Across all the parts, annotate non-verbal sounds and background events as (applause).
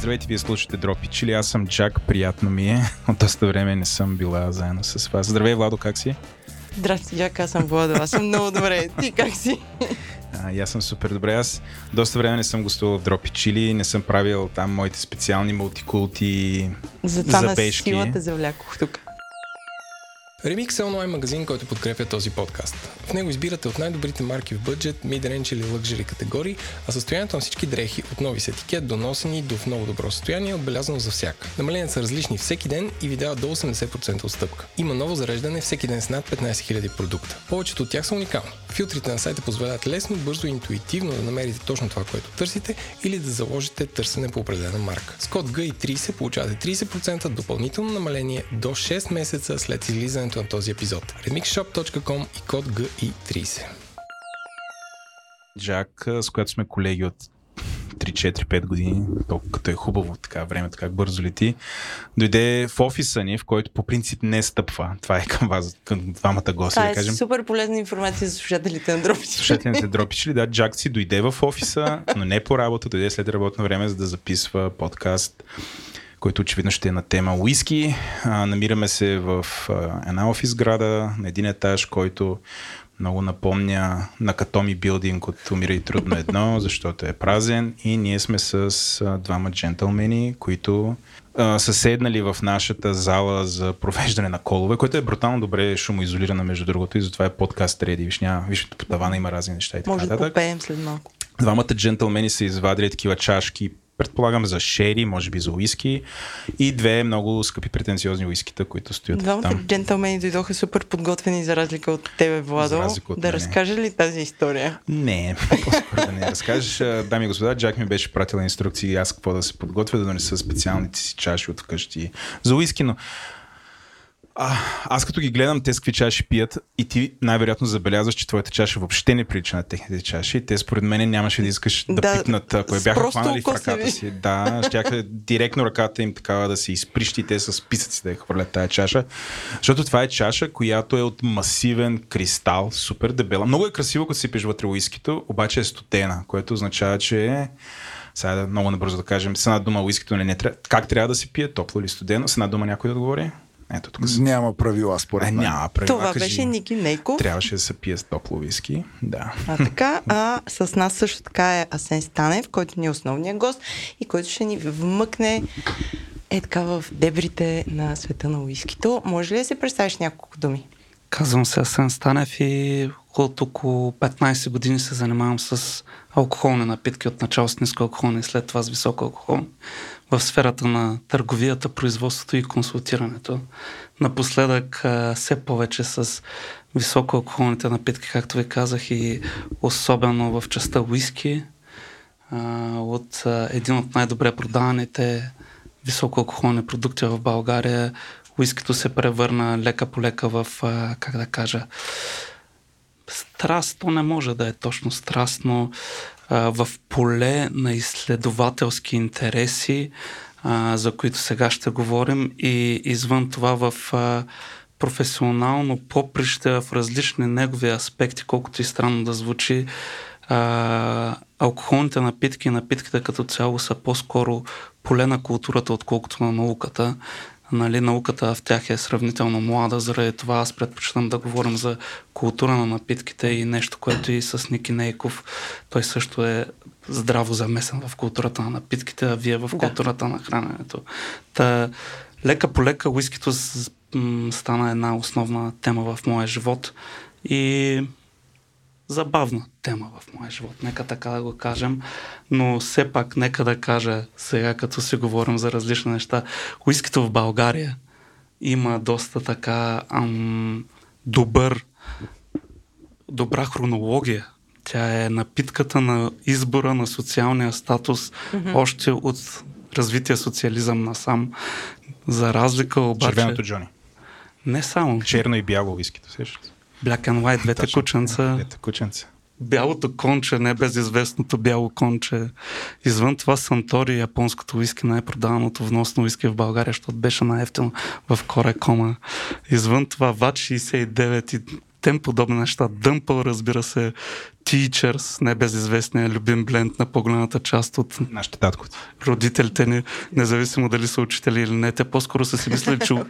Здравейте, вие слушате Дропи Чили. Аз съм Джак, приятно ми е. (laughs) От доста време не съм била заедно с вас. Здравей, Владо, как си? Здрасти, Джак, аз съм Владо. Аз съм много добре. Ти как си? (laughs) А, и аз съм супер добре. Аз доста време не съм гостувал в Дропи Чили, не съм правил там моите специални мултикулти Затова на забежки. силата завлякох тук. Remix е онлайн магазин, който подкрепя този подкаст. В него избирате от най-добрите марки в бъджет, mid-range или luxury категории, а състоянието на всички дрехи от нови с етикет до носени до в много добро състояние е отбелязано за всяка. Намаленията са различни всеки ден и ви дават до 80% отстъпка. Има ново зареждане всеки ден с над 15 000 продукта. Повечето от тях са уникални. Филтрите на сайта позволяват лесно, бързо и интуитивно да намерите точно това, което търсите или да заложите търсене по определена марка. С код GI30 получавате 30% допълнително намаление до 6 месеца след излизането на този епизод. remixshop.com и код GI30. Джак, с която сме колеги от 3-4-5 години, толкова като е хубаво така времето, как бързо лети, дойде в офиса ни, в който по принцип не стъпва. Това е към вас, към двамата гости, Това да е кажем. супер полезна информация за слушателите на дропите. Слушателите (laughs) дропичли, да, Джак си дойде в офиса, но не по работа, дойде след работно време, за да записва подкаст, който очевидно ще е на тема уиски. А, намираме се в а, една офис града, на един етаж, който много напомня на Катоми билдинг от Умира и трудно едно, (laughs) защото е празен и ние сме с а, двама джентълмени, които а, са седнали в нашата зала за провеждане на колове, което е брутално добре шумоизолирана между другото и затова е подкаст реди. Виж, няма, виж по тавана има разни неща и така Може да попеем след малко. Двамата джентълмени са извадили такива чашки, предполагам за шери, може би за уиски и две много скъпи претенциозни уискита, които стоят Двамата там. джентълмени дойдоха супер подготвени за разлика от тебе, Владо. От да мене. разкажа ли тази история? Не, (laughs) по-скоро да не разкажеш. Дами и господа, Джак ми беше пратил инструкции аз какво да се подготвя, да донеса специалните си чаши от вкъщи за уиски, но а, аз като ги гледам те с какви чаши пият и ти най-вероятно забелязваш, че твоята чаша въобще не прилича на техните чаши и те според мен нямаше да искаш да, Да, пипнат, ако я бяха хванали в ръката си. Да, щяха директно ръката им такава да се изприщи те с писъци да я хвърлят тая чаша. Защото това е чаша, която е от масивен кристал, супер дебела. Много е красиво, като си пиш вътре уискито, обаче е студена, което означава, че е сега да много набързо да кажем, с една дума уискито не, не трябва. Как трябва да се пие? Топло или студено? С една дума някой да отговори? Ето тук. Няма правила, според Е, мен. няма правила. Това кажи. беше Ники Нейков. Трябваше да се пие с топло уиски. Да. А така, а с нас също така е Асен Станев, който ни е основният гост и който ще ни вмъкне е така в дебрите на света на уискито. Може ли да се представиш няколко думи? Казвам се Асен Станев и от около 15 години се занимавам с алкохолни напитки, от начало с ниско алкохолни и след това с високо алкохолни в сферата на търговията, производството и консултирането. Напоследък все повече с високо алкохолните напитки, както ви казах, и особено в частта уиски, от един от най-добре продаваните високоалкохолни продукти в България. Уискито се превърна лека по лека в, как да кажа, страст, то не може да е точно страст, но а, в поле на изследователски интереси, а, за които сега ще говорим и извън това в а, професионално поприще в различни негови аспекти, колкото и странно да звучи, а, алкохолните напитки и напитките като цяло са по-скоро поле на културата, отколкото на науката. Нали, науката в тях е сравнително млада, заради това аз предпочитам да говорим за култура на напитките и нещо, което и с Ники Нейков, той също е здраво замесен в културата на напитките, а вие в Да. културата на храненето. Та, лека по лека уискито стана една основна тема в моя живот и забавна тема в моя живот, нека така да го кажем, но все пак нека да кажа сега, като си говорим за различни неща, уискито в България има доста така ам, добър, добра хронология. Тя е напитката на избора на социалния статус mm-hmm. още от развития социализъм насам. За разлика обаче... Червеното Джони. Не само. Черно и бяло уискито, сещаш? Black and white, двете Точно. кученца. Двете кученца. Бялото конче, небезизвестното бяло конче. Извън това Сантори, японското уиски, най-продаваното вносно уиски в България, защото беше най-ефтино в Корекома. Извън това ВАД 69 и тем подобни неща. Дъмпъл, разбира се, Teachers, небезизвестния любим бленд на по-голямата част от Нашите татковци. родителите ни, независимо дали са учители или не. Те по-скоро са си мислили, че (laughs)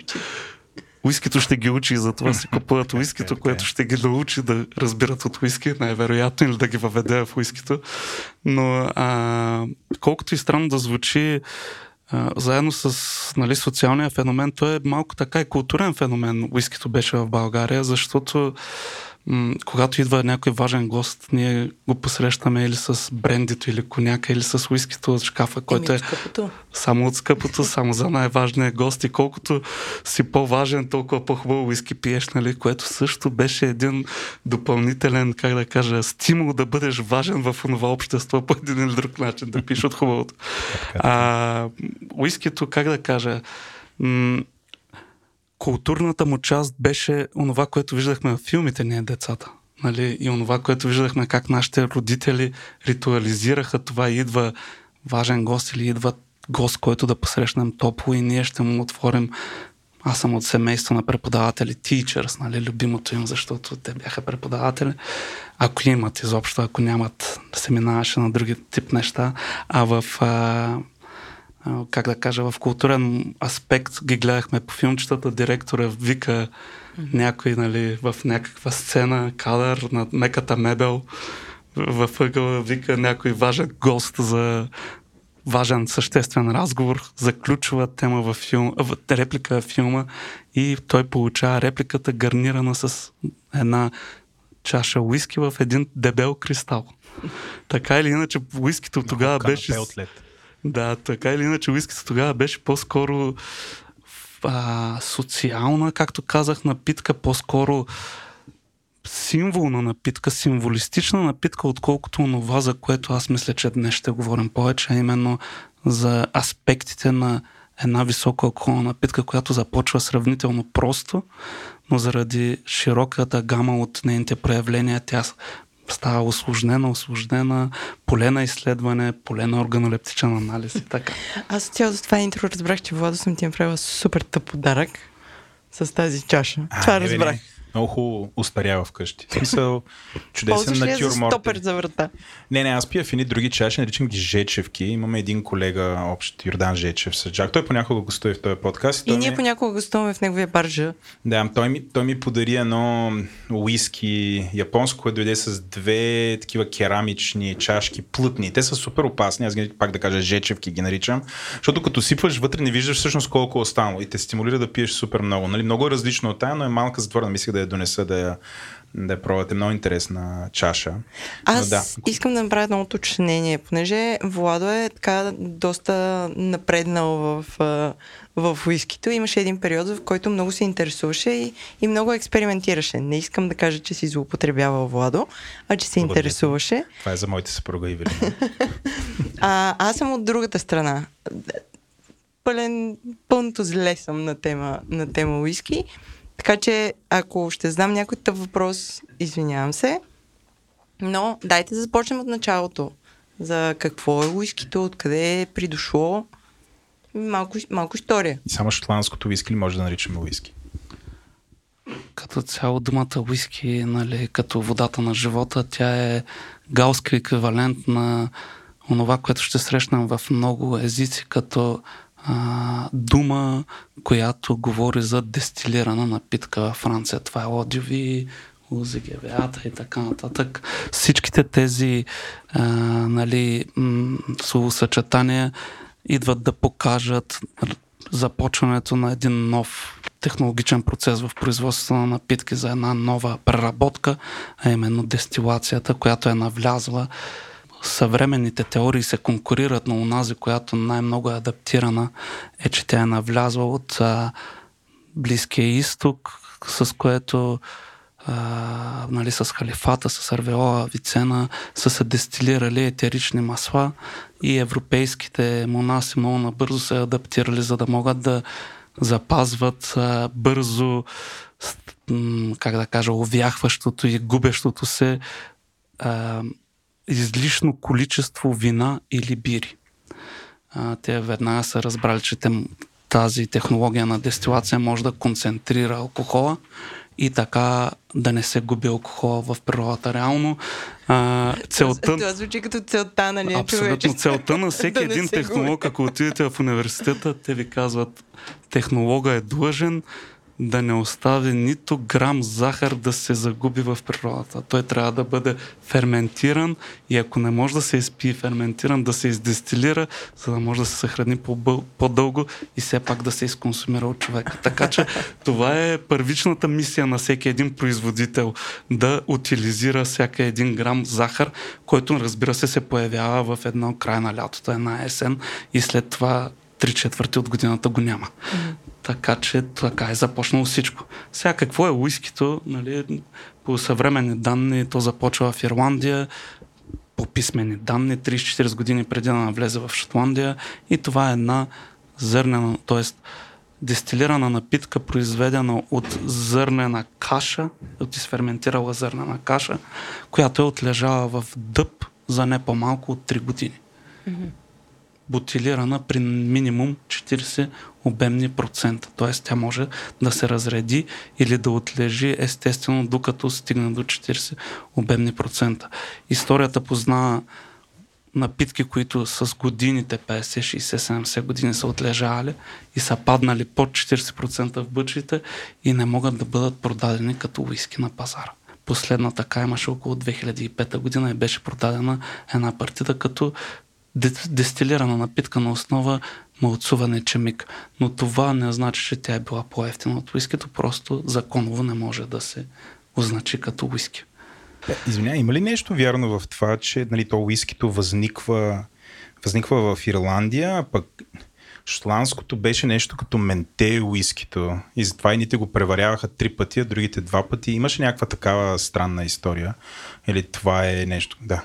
уискито ще ги учи и затова си купуват уискито, Така е, което ще ги научи да разбират от уиски, най-вероятно, или да ги въведе в уискито. Но а, колкото и странно да звучи, а, заедно с нали, социалния феномен, той е малко така и културен феномен. Уискито беше в България, защото м- когато идва някой важен гост, ние го посрещаме или с брендито, или коняка, или с уискито от шкафа, който е от скъпото. само от скъпото, само за най-важния гост и колкото си по-важен, толкова по-хубаво уиски пиеш, нали? което също беше един допълнителен, как да кажа, стимул да бъдеш важен в това общество по един или друг начин, да пиеш от хубавото. А, уискито, как да кажа, м- културната му част беше онова, което виждахме в филмите ние децата. Нали? И онова, което виждахме как нашите родители ритуализираха това. Идва важен гост или идва гост, който да посрещнем топло и ние ще му отворим аз съм от семейство на преподаватели, teachers, нали, любимото им, защото те бяха преподаватели. Ако имат изобщо, ако нямат, се минаваше на други тип неща. А в а, как да кажа, в културен аспект ги гледахме по филмчетата, директора вика някой, нали, в някаква сцена, кадър на меката мебел, в ъгъла вика някой важен гост за важен съществен разговор, заключва тема във филм, в реплика в филма и той получава репликата гарнирана с една чаша уиски в един дебел кристал. (laughs) Така или иначе, уискито тогава беше... Лед. Да, така или иначе, уискито тогава беше по-скоро а, социална, както казах, напитка, по-скоро символна напитка, символистична напитка, отколкото това, за което аз мисля, че днес ще говорим повече, а именно за аспектите на една висока алкохолна напитка, която започва сравнително просто, но заради широката гама от нейните проявления тя става осложнена, осложнена, поле на изследване, поле на органолептичен анализ и така. Аз от цялото това интро разбрах, че Владо съм ти направила супер тъп подарък с тази чаша. А, това не, разбрах. не. Много хубаво устарява вкъщи. В смисъл, (laughs) чудесен натюрморт. стопер за врата? Не, не, аз пия в едни други чаши, наричам ги Жечевки. Имаме един колега, общ Йордан Жечев с Джак. Той понякога гостува в този подкаст. И той ние ми- понякога гостуваме в неговия баржа. Да, той ми, той ми подари едно уиски японско, което дойде с две такива керамични чашки, плътни. Те са супер опасни, аз ги, пак да кажа жечевки ги наричам, защото като сипваш вътре не виждаш всъщност колко е останало и те стимулира да пиеш супер много. Нали? Много е различно от тая, но е малка затворена. Мислех да я донеса да я, да я пробвате. Много интересна чаша. Аз Но да. искам да направя едно уточнение, понеже Владо е така доста напреднал в, в уискито. Имаше един период, в който много се интересуваше и, и много експериментираше. Не искам да кажа, че си злоупотребявал Владо, а че се Благодаря. интересуваше. Това е за моите съпруга Ивелина. (laughs) А, аз съм от другата страна. Пълен, пълното зле съм на тема, на тема уиски. Така че, ако ще знам някой тъп въпрос, извинявам се. Но дайте да започнем от началото. За какво е уискито, откъде е придошло. Малко, малко история. Само шотландското виски ли може да наричаме уиски? Като цяло думата уиски, нали, като водата на живота, тя е галски еквивалент на онова, което ще срещнем в много езици, като а, дума, която говори за дестилирана напитка във Франция. Това е одиови, узегевеята и така нататък. Всичките тези а, нали, м- словосъчетания идват да покажат започването на един нов технологичен процес в производството на напитки за една нова преработка, а именно дестилацията, която е навлязла. Съвременните теории се конкурират, но унази, която най-много е адаптирана, е, че тя е навлязла от а, Близкия изток, с което а, нали, с халифата, с арвеола, вицена са се дестилирали етерични масла и европейските монаси много набързо се адаптирали, за да могат да запазват а, бързо, как да кажа, увяхващото и губещото се а, излишно количество вина или бири. А, те веднага са разбрали, че те, тази технология на дестилация може да концентрира алкохола и така да не се губи алкохола в природата. Реално а, целта... Това, звучи като целта, нали? Абсолютно. Човече. Целта на всеки Да един технолог, ако отидете в университета, те ви казват, технолога е длъжен да не остави нито грам захар да се загуби в природата. Той трябва да бъде ферментиран и ако не може да се изпие ферментиран, да се издестилира, за да може да се съхрани по- по-дълго и все пак да се изконсумира от човека. Така че това е първичната мисия на всеки един производител да утилизира всяка един грам захар, който разбира се се появява в едно край на лятото, една есен и след това три четвърти от годината го няма. Mm-hmm. Така че така е започнало всичко. Сега какво е уискито? Нали, по съвременни данни то започва в Ирландия, по писмени данни, 34 години преди да навлезе в Шотландия и това е една зърнена, т.е. дестилирана напитка, произведена от зърнена каша, от изферментирала зърнена каша, която е отлежала в дъб за не по-малко от 3 години. Mm-hmm бутилирана при минимум 40 обемни процента. Т.е. тя може да се разреди или да отлежи естествено, докато стигне до 40 обемни процента. Историята познава напитки, които с годините, 50, 60, 70 години са отлежали и са паднали под 40% в бъчите и не могат да бъдат продадени като уиски на пазара. Последна така имаше около 2005 година и беше продадена една партида като дестилирана напитка на основа малцуване чемик. Но това не значи, че тя е била по-ефтина от уискито, просто законово не може да се означи като уиски. Е, извинявай, има ли нещо вярно в това, че нали, то уискито възниква, възниква в Ирландия, а пък шотландското беше нещо като менте уискито и затова едните го преваряваха три пъти, а другите два пъти. Имаше някаква такава странна история? Или това е нещо? Да.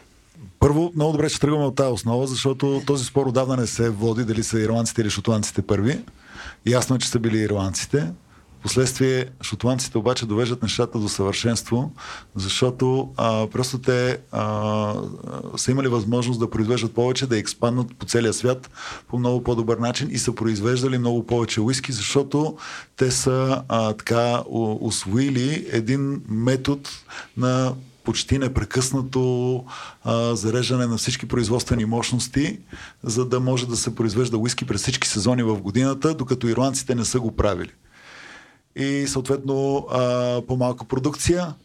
Първо, много добре, че тръгваме от тази основа, защото този спор отдавна не се води дали са ирландците или шотландците първи. Ясно е, че са били ирландците. Впоследствие шотландците обаче довеждат нещата до съвършенство, защото а, просто те а, са имали възможност да произвеждат повече, да експанднат по целия свят по много по-добър начин и са произвеждали много повече уиски, защото те са а, така освоили един метод на почти непрекъснато а, зареждане на всички производствени мощности, за да може да се произвежда уиски през всички сезони в годината, докато ирландците не са го правили. И съответно а, по-малка продукция,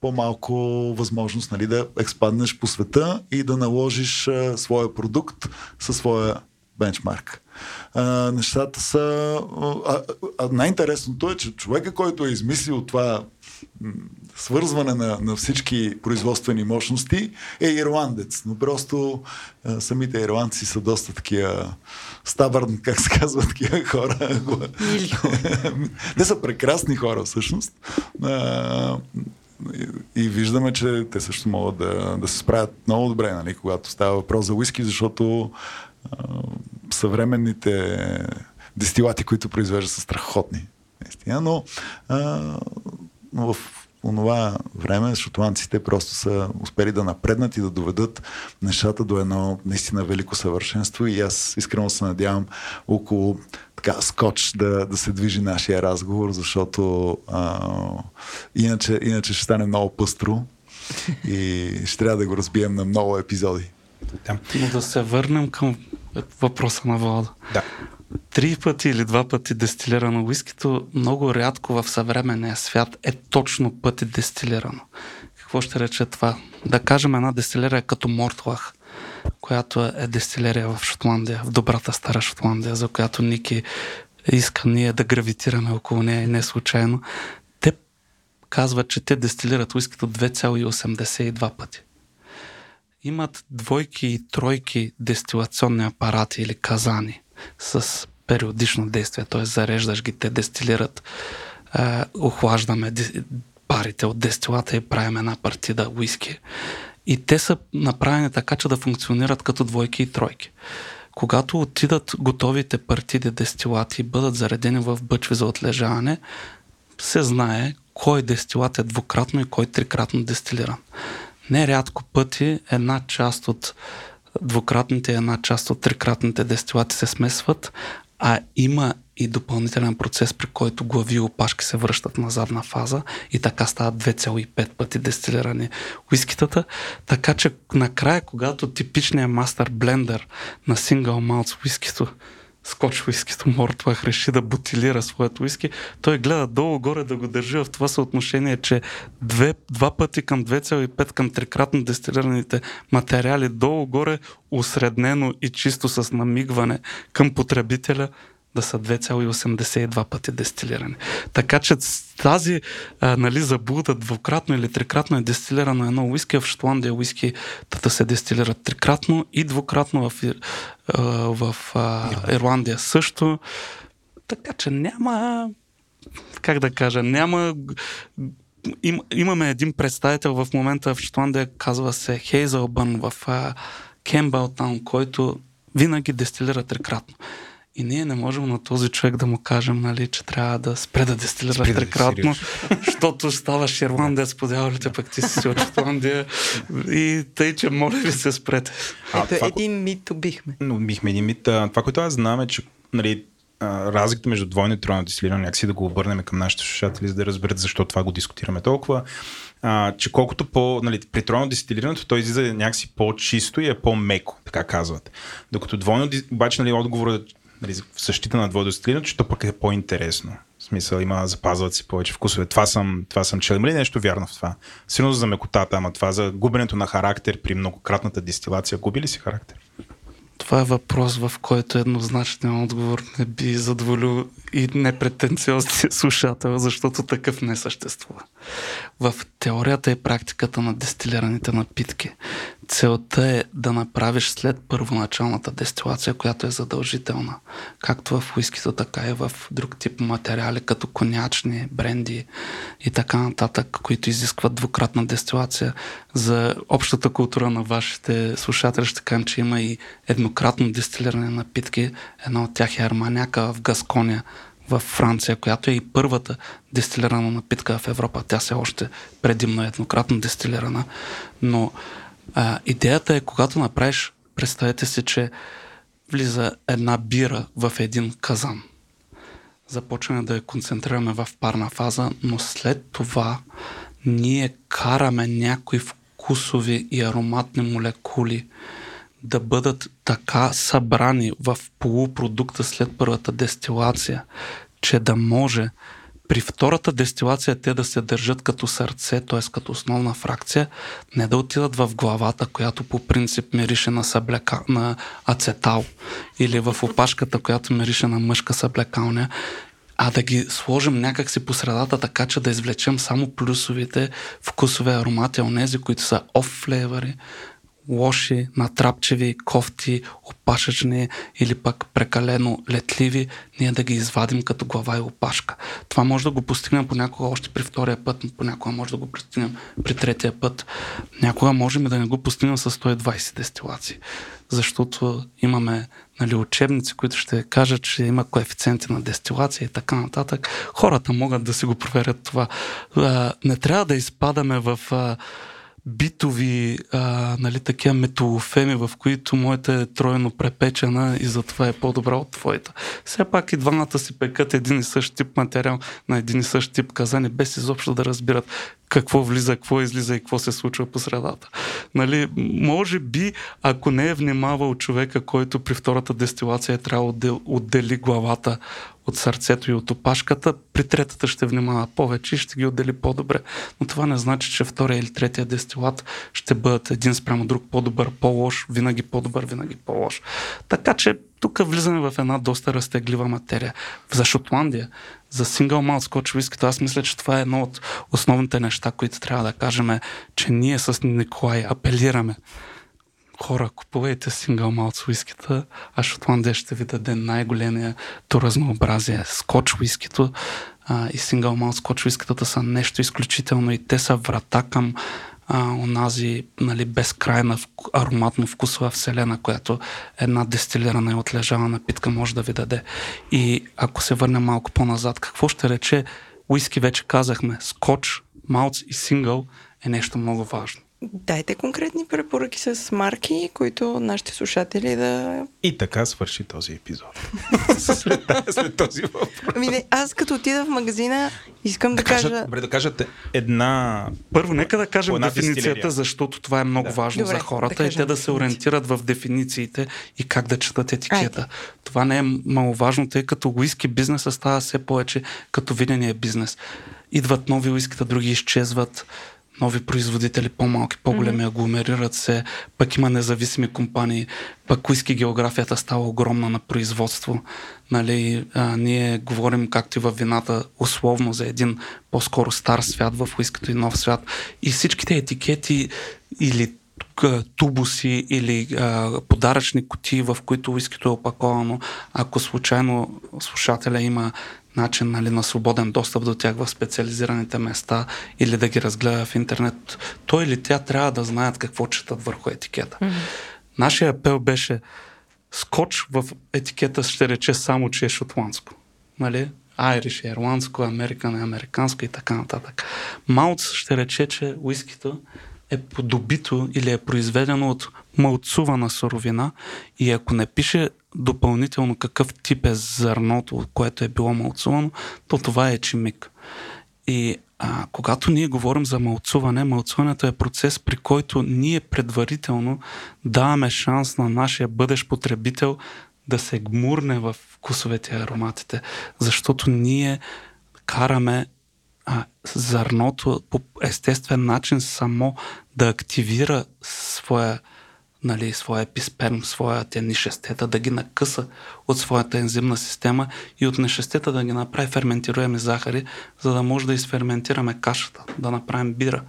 по-малко възможност нали, да експаднеш по света и да наложиш а, своя продукт със своя бенчмарк. А, нещата са... А, а, най-интересното е, че човека, който е измислил това свързване на, на всички производствени мощности е ирландец. Но просто а, самите ирландци са доста такива стабърн, как се казва, такива хора. Те са прекрасни хора всъщност. А, и, и виждаме, че те също могат да, да се справят много добре, нали, когато става въпрос за уиски, защото а, съвременните дестилати, които произвеждат са страхотни. Наистина, но, а, но в онова време шотландците просто са успели да напреднат и да доведат нещата до едно наистина велико съвършенство и аз искрено се надявам около така скоч да, да се движи нашия разговор, защото а, иначе, иначе ще стане много пъстро и ще трябва да го разбием на много епизоди. Но да се върнем към въпроса на Влада. Да три пъти или два пъти дестилирано уискито много рядко в съвременния свят е точно пъти дестилирано. Какво ще рече това? Да кажем една дестилерия като Мортлах, която е дестилерия в Шотландия, в добрата стара Шотландия, за която Ники иска ние да гравитираме около нея и не случайно. Те казват, че те дестилират уискито 2,82 пъти имат двойки и тройки дестилационни апарати или казани с периодично действие, т.е. зареждаш ги, те дестилират, е, охлаждаме парите от дестилата и правим една партида уиски. И те са направени така, че да функционират като двойки и тройки. Когато отидат готовите партиди дестилати и бъдат заредени в бъчви за отлежаване, се знае кой дестилат е двукратно и кой трикратно дестилиран. Нерядко пъти една част от двукратните една част от трикратните дестилати се смесват, а има и допълнителен процес, при който глави и опашки се връщат на задна фаза и така стават 2,5 пъти дестилирани уискитата. Така че накрая, когато типичният мастер блендер на сингъл малц уискито скоч уискито Мортвах реши да бутилира своето уиски, той гледа долу-горе да го държи в това съотношение, че две, два пъти към 2,5 към трикратно дестилираните материали долу-горе усреднено и чисто с намигване към потребителя да са 2,82 пъти дестилирани. Така че тази а, нали, заблуда двукратно или трикратно е дестилирано едно уиски, в Шотландия уиски да се дестилират трикратно и двукратно в, а, в а, Ирландия също. Така че няма как да кажа, няма им, имаме един представител в момента в Шотландия, казва се Хейзълбън в Кембълтаун, който винаги дестилира трикратно. И ние не можем на този човек да му кажем, нали, че трябва да спре да дестилира трикратно, защото ставаш ирландец по дяволите, пък ти си от Шотландия и тъй, че моля ви се спрете. А, Ето това, един мит убихме. Но убихме един мит. Това, което аз знам е, че нали, разликата между двойно и тройно дестилиране, някакси да го обърнем към нашите слушатели, за да разберат защо това го дискутираме толкова. А, че колкото по, нали, при тройно дестилирането той излиза някакси по-чисто и е по-меко, така казват. Докато двойно, обаче нали, отговорът нали, в защита на водостилирането, че то пък е по-интересно. В смисъл има, запазват си повече вкусове. Това съм, това съм чел. Има ли нещо вярно в това? Сигурно за мекотата, ама това за губенето на характер при многократната дистилация. Губи ли си характер? Това е въпрос, в който еднозначен отговор не би задоволил и непретенциозния слушател, защото такъв не съществува. В теорията и практиката на дестилираните напитки целта е да направиш след първоначалната дестилация, която е задължителна, както в уискито, така и в друг тип материали, като конячни, бренди и така нататък, които изискват двукратна дестилация. За общата култура на вашите слушатели ще кажем, че има и еднократно дестилиране на напитки. Една от тях е арманяка в Гаскония, в Франция, която е и първата дестилирана напитка в Европа. Тя се още предимно е еднократно дестилирана, но а, идеята е, когато направиш, представете си, че влиза една бира в един казан. Започваме да я концентрираме в парна фаза, но след това ние караме някои вкусови и ароматни молекули да бъдат така събрани в полупродукта след първата дестилация, че да може при втората дестилация те да се държат като сърце, т.е. като основна фракция, не да отидат в главата, която по принцип мирише на, съблека, на ацетал или в опашката, която мирише на мъжка съблекалня, а да ги сложим някакси по средата, така че да извлечем само плюсовите вкусове аромати, онези, които са оф-флейвъри, лоши, натрапчеви, кофти, опашечни или пък прекалено летливи, ние да ги извадим като глава и опашка. Това може да го постигнем понякога още при втория път, понякога може да го постигнем при третия път. Някога можем да не го постигнем с 120 дестилации, защото имаме нали, учебници, които ще кажат, че има коефициенти на дестилация и така нататък. Хората могат да си го проверят това. Не трябва да изпадаме в битови, а, нали, такива металофеми, в които моята е тройно препечена и затова е по-добра от твоята. Все пак и двамата си пекат един и същ тип материал на един и същ тип казани, без изобщо да разбират какво влиза, какво излиза и какво се случва по средата. Нали, може би, ако не е внимавал човека, който при втората дестилация е трябвало да отдели главата от сърцето и от опашката, при третата ще внимава повече и ще ги отдели по-добре. Но това не значи, че втория или третия дестилат ще бъдат един спрямо друг по-добър, по-лош, винаги по-добър, винаги по-лош. Така че тук влизаме в една доста разтеглива материя. За Шотландия, за сингъл малт скотч вискито, аз мисля, че това е едно от основните неща, които трябва да кажем, че ние с Николай апелираме хора, купувайте сингъл малт уискита, а Шотландия ще ви даде най-големието разнообразие. Скотч уискито а, и сингъл малт скотч уискитата са нещо изключително и те са врата към а, онази нали, безкрайна ароматно вкусова вселена, която една дестилирана и отлежала напитка може да ви даде. И ако се върнем малко по-назад, какво ще рече уиски вече казахме, скотч, малц и сингъл е нещо много важно. Дайте конкретни препоръки с марки, които нашите слушатели да... И така свърши този епизод. (laughs) след, след този въпрос. Ами не, аз като отида в магазина, искам да, Да кажат, кажа... добре, да кажете една... Първо, нека да кажем дефиницията, дестилерия. защото това е много Да. важно Добре, за хората да и те да се ориентират в дефинициите и как да четат етикета. Това не е маловажно, тъй като уиски бизнеса става все повече като видения бизнес. Идват нови уискита, други изчезват, нови производители, по-малки, по-големи, агломерират се, пък има независими компании, пък уиски географията става огромна на производство. Нали, а, ние говорим, както и във вината, условно за един по-скоро стар свят в уискито и нов свят. И всичките етикети или тубуси или а, подаръчни кутии, в които уискито е опаковано, ако случайно слушателя има начин нали, на свободен достъп до тях в специализираните места или да ги разгледа в интернет, той или тя трябва да знаят какво четат върху етикета. Mm-hmm. Нашия апел беше скоч в етикета ще рече само, че е шотландско. Нали? Айриш е ирландско, Американ е американско и така нататък. Малц ще рече, че уискито е подобито или е произведено от малцувана суровина и ако не пише допълнително какъв тип е зърното, от което е било малцувано, то това е чимик. И а, когато ние говорим за малцуване, малцуването е процес, при който ние предварително даваме шанс на нашия бъдещ потребител да се гмурне в вкусовете и ароматите, защото ние караме а, зърното по естествен начин само да активира своя нали, своя еписперм, своята нишестета, да ги накъса от своята ензимна система и от нишестета да ги направи ферментируеми захари, за да може да изферментираме кашата, да направим бира.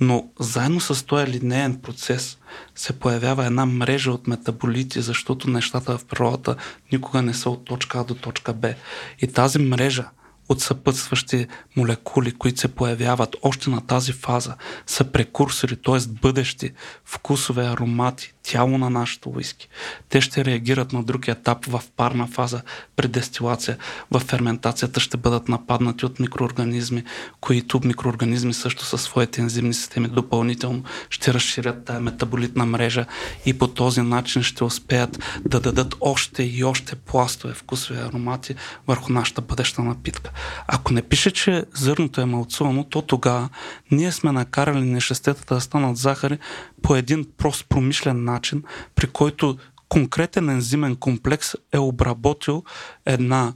Но заедно с този линеен процес се появява една мрежа от метаболити, защото нещата в природата никога не са от точка А до точка Б. И тази мрежа от съпътстващи молекули, които се появяват още на тази фаза, са прекурсори, т.е. бъдещи вкусове, аромати, тяло на нашето уиски. Те ще реагират на друг етап в парна фаза при дестилация. В ферментацията ще бъдат нападнати от микроорганизми, които микроорганизми също със своите ензимни системи допълнително ще разширят тая метаболитна мрежа и по този начин ще успеят да дадат още и още пластове вкусове аромати върху нашата бъдеща напитка. Ако не пише, че зърното е малцувано, то тогава ние сме накарали нещестетата да станат захари по един прост промишлен начин, при който конкретен ензимен комплекс е обработил една,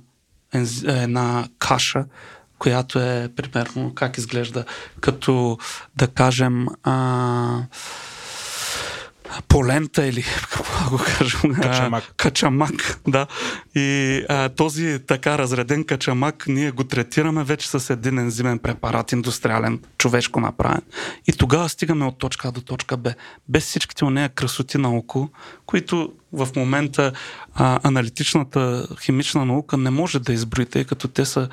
енз... една каша, която е примерно как изглежда, като да кажем а, полента или (laughs) какво го кажем? Качамак. А, качамак, да. И а, този така разреден качамак ние го третираме вече с един ензимен препарат, индустриален, човешко направен. И тогава стигаме от точка А до точка Б. Без всичките нея красоти на око, които в момента а, аналитичната химична наука не може да изброи, тъй като те са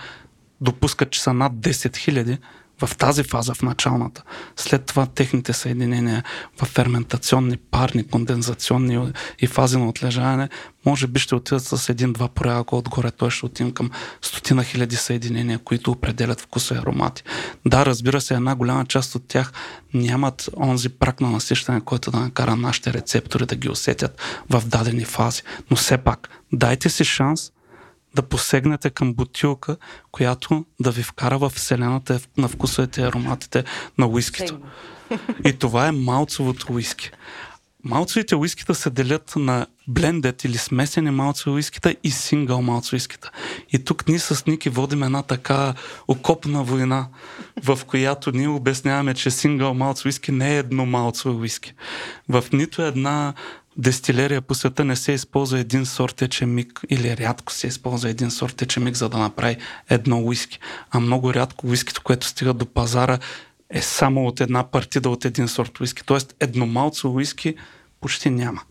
допускат, че са над 10 000 в тази фаза, в началната. След това техните съединения в ферментационни, парни, кондензационни и фази на отлежаване, може би ще отидат с един-два порядъка отгоре. Той ще отидем към стотина хиляди съединения, които определят вкуса и аромати. Да, разбира се, една голяма част от тях нямат онзи прак на насищане, който да накара нашите рецептори да ги усетят в дадени фази. Но все пак, дайте си шанс да посегнете към бутилка, която да ви вкара в вселената на вкусовете и ароматите на уискито. И това е малцовото уиски. Малцовите уискита се делят на блендед или смесени малцови уискита и сингъл малцови уискита. И тук ние с Ники водим една така окопна война, в която ние обясняваме, че сингъл малцови уиски не е едно малцово уиски. В нито една дестилерия по света не се използва един сорт течемик или рядко се използва един сорт течемик, за да направи едно уиски. А много рядко уискито, което стига до пазара, е само от една партида от един сорт уиски. Тоест едномалцово уиски почти няма.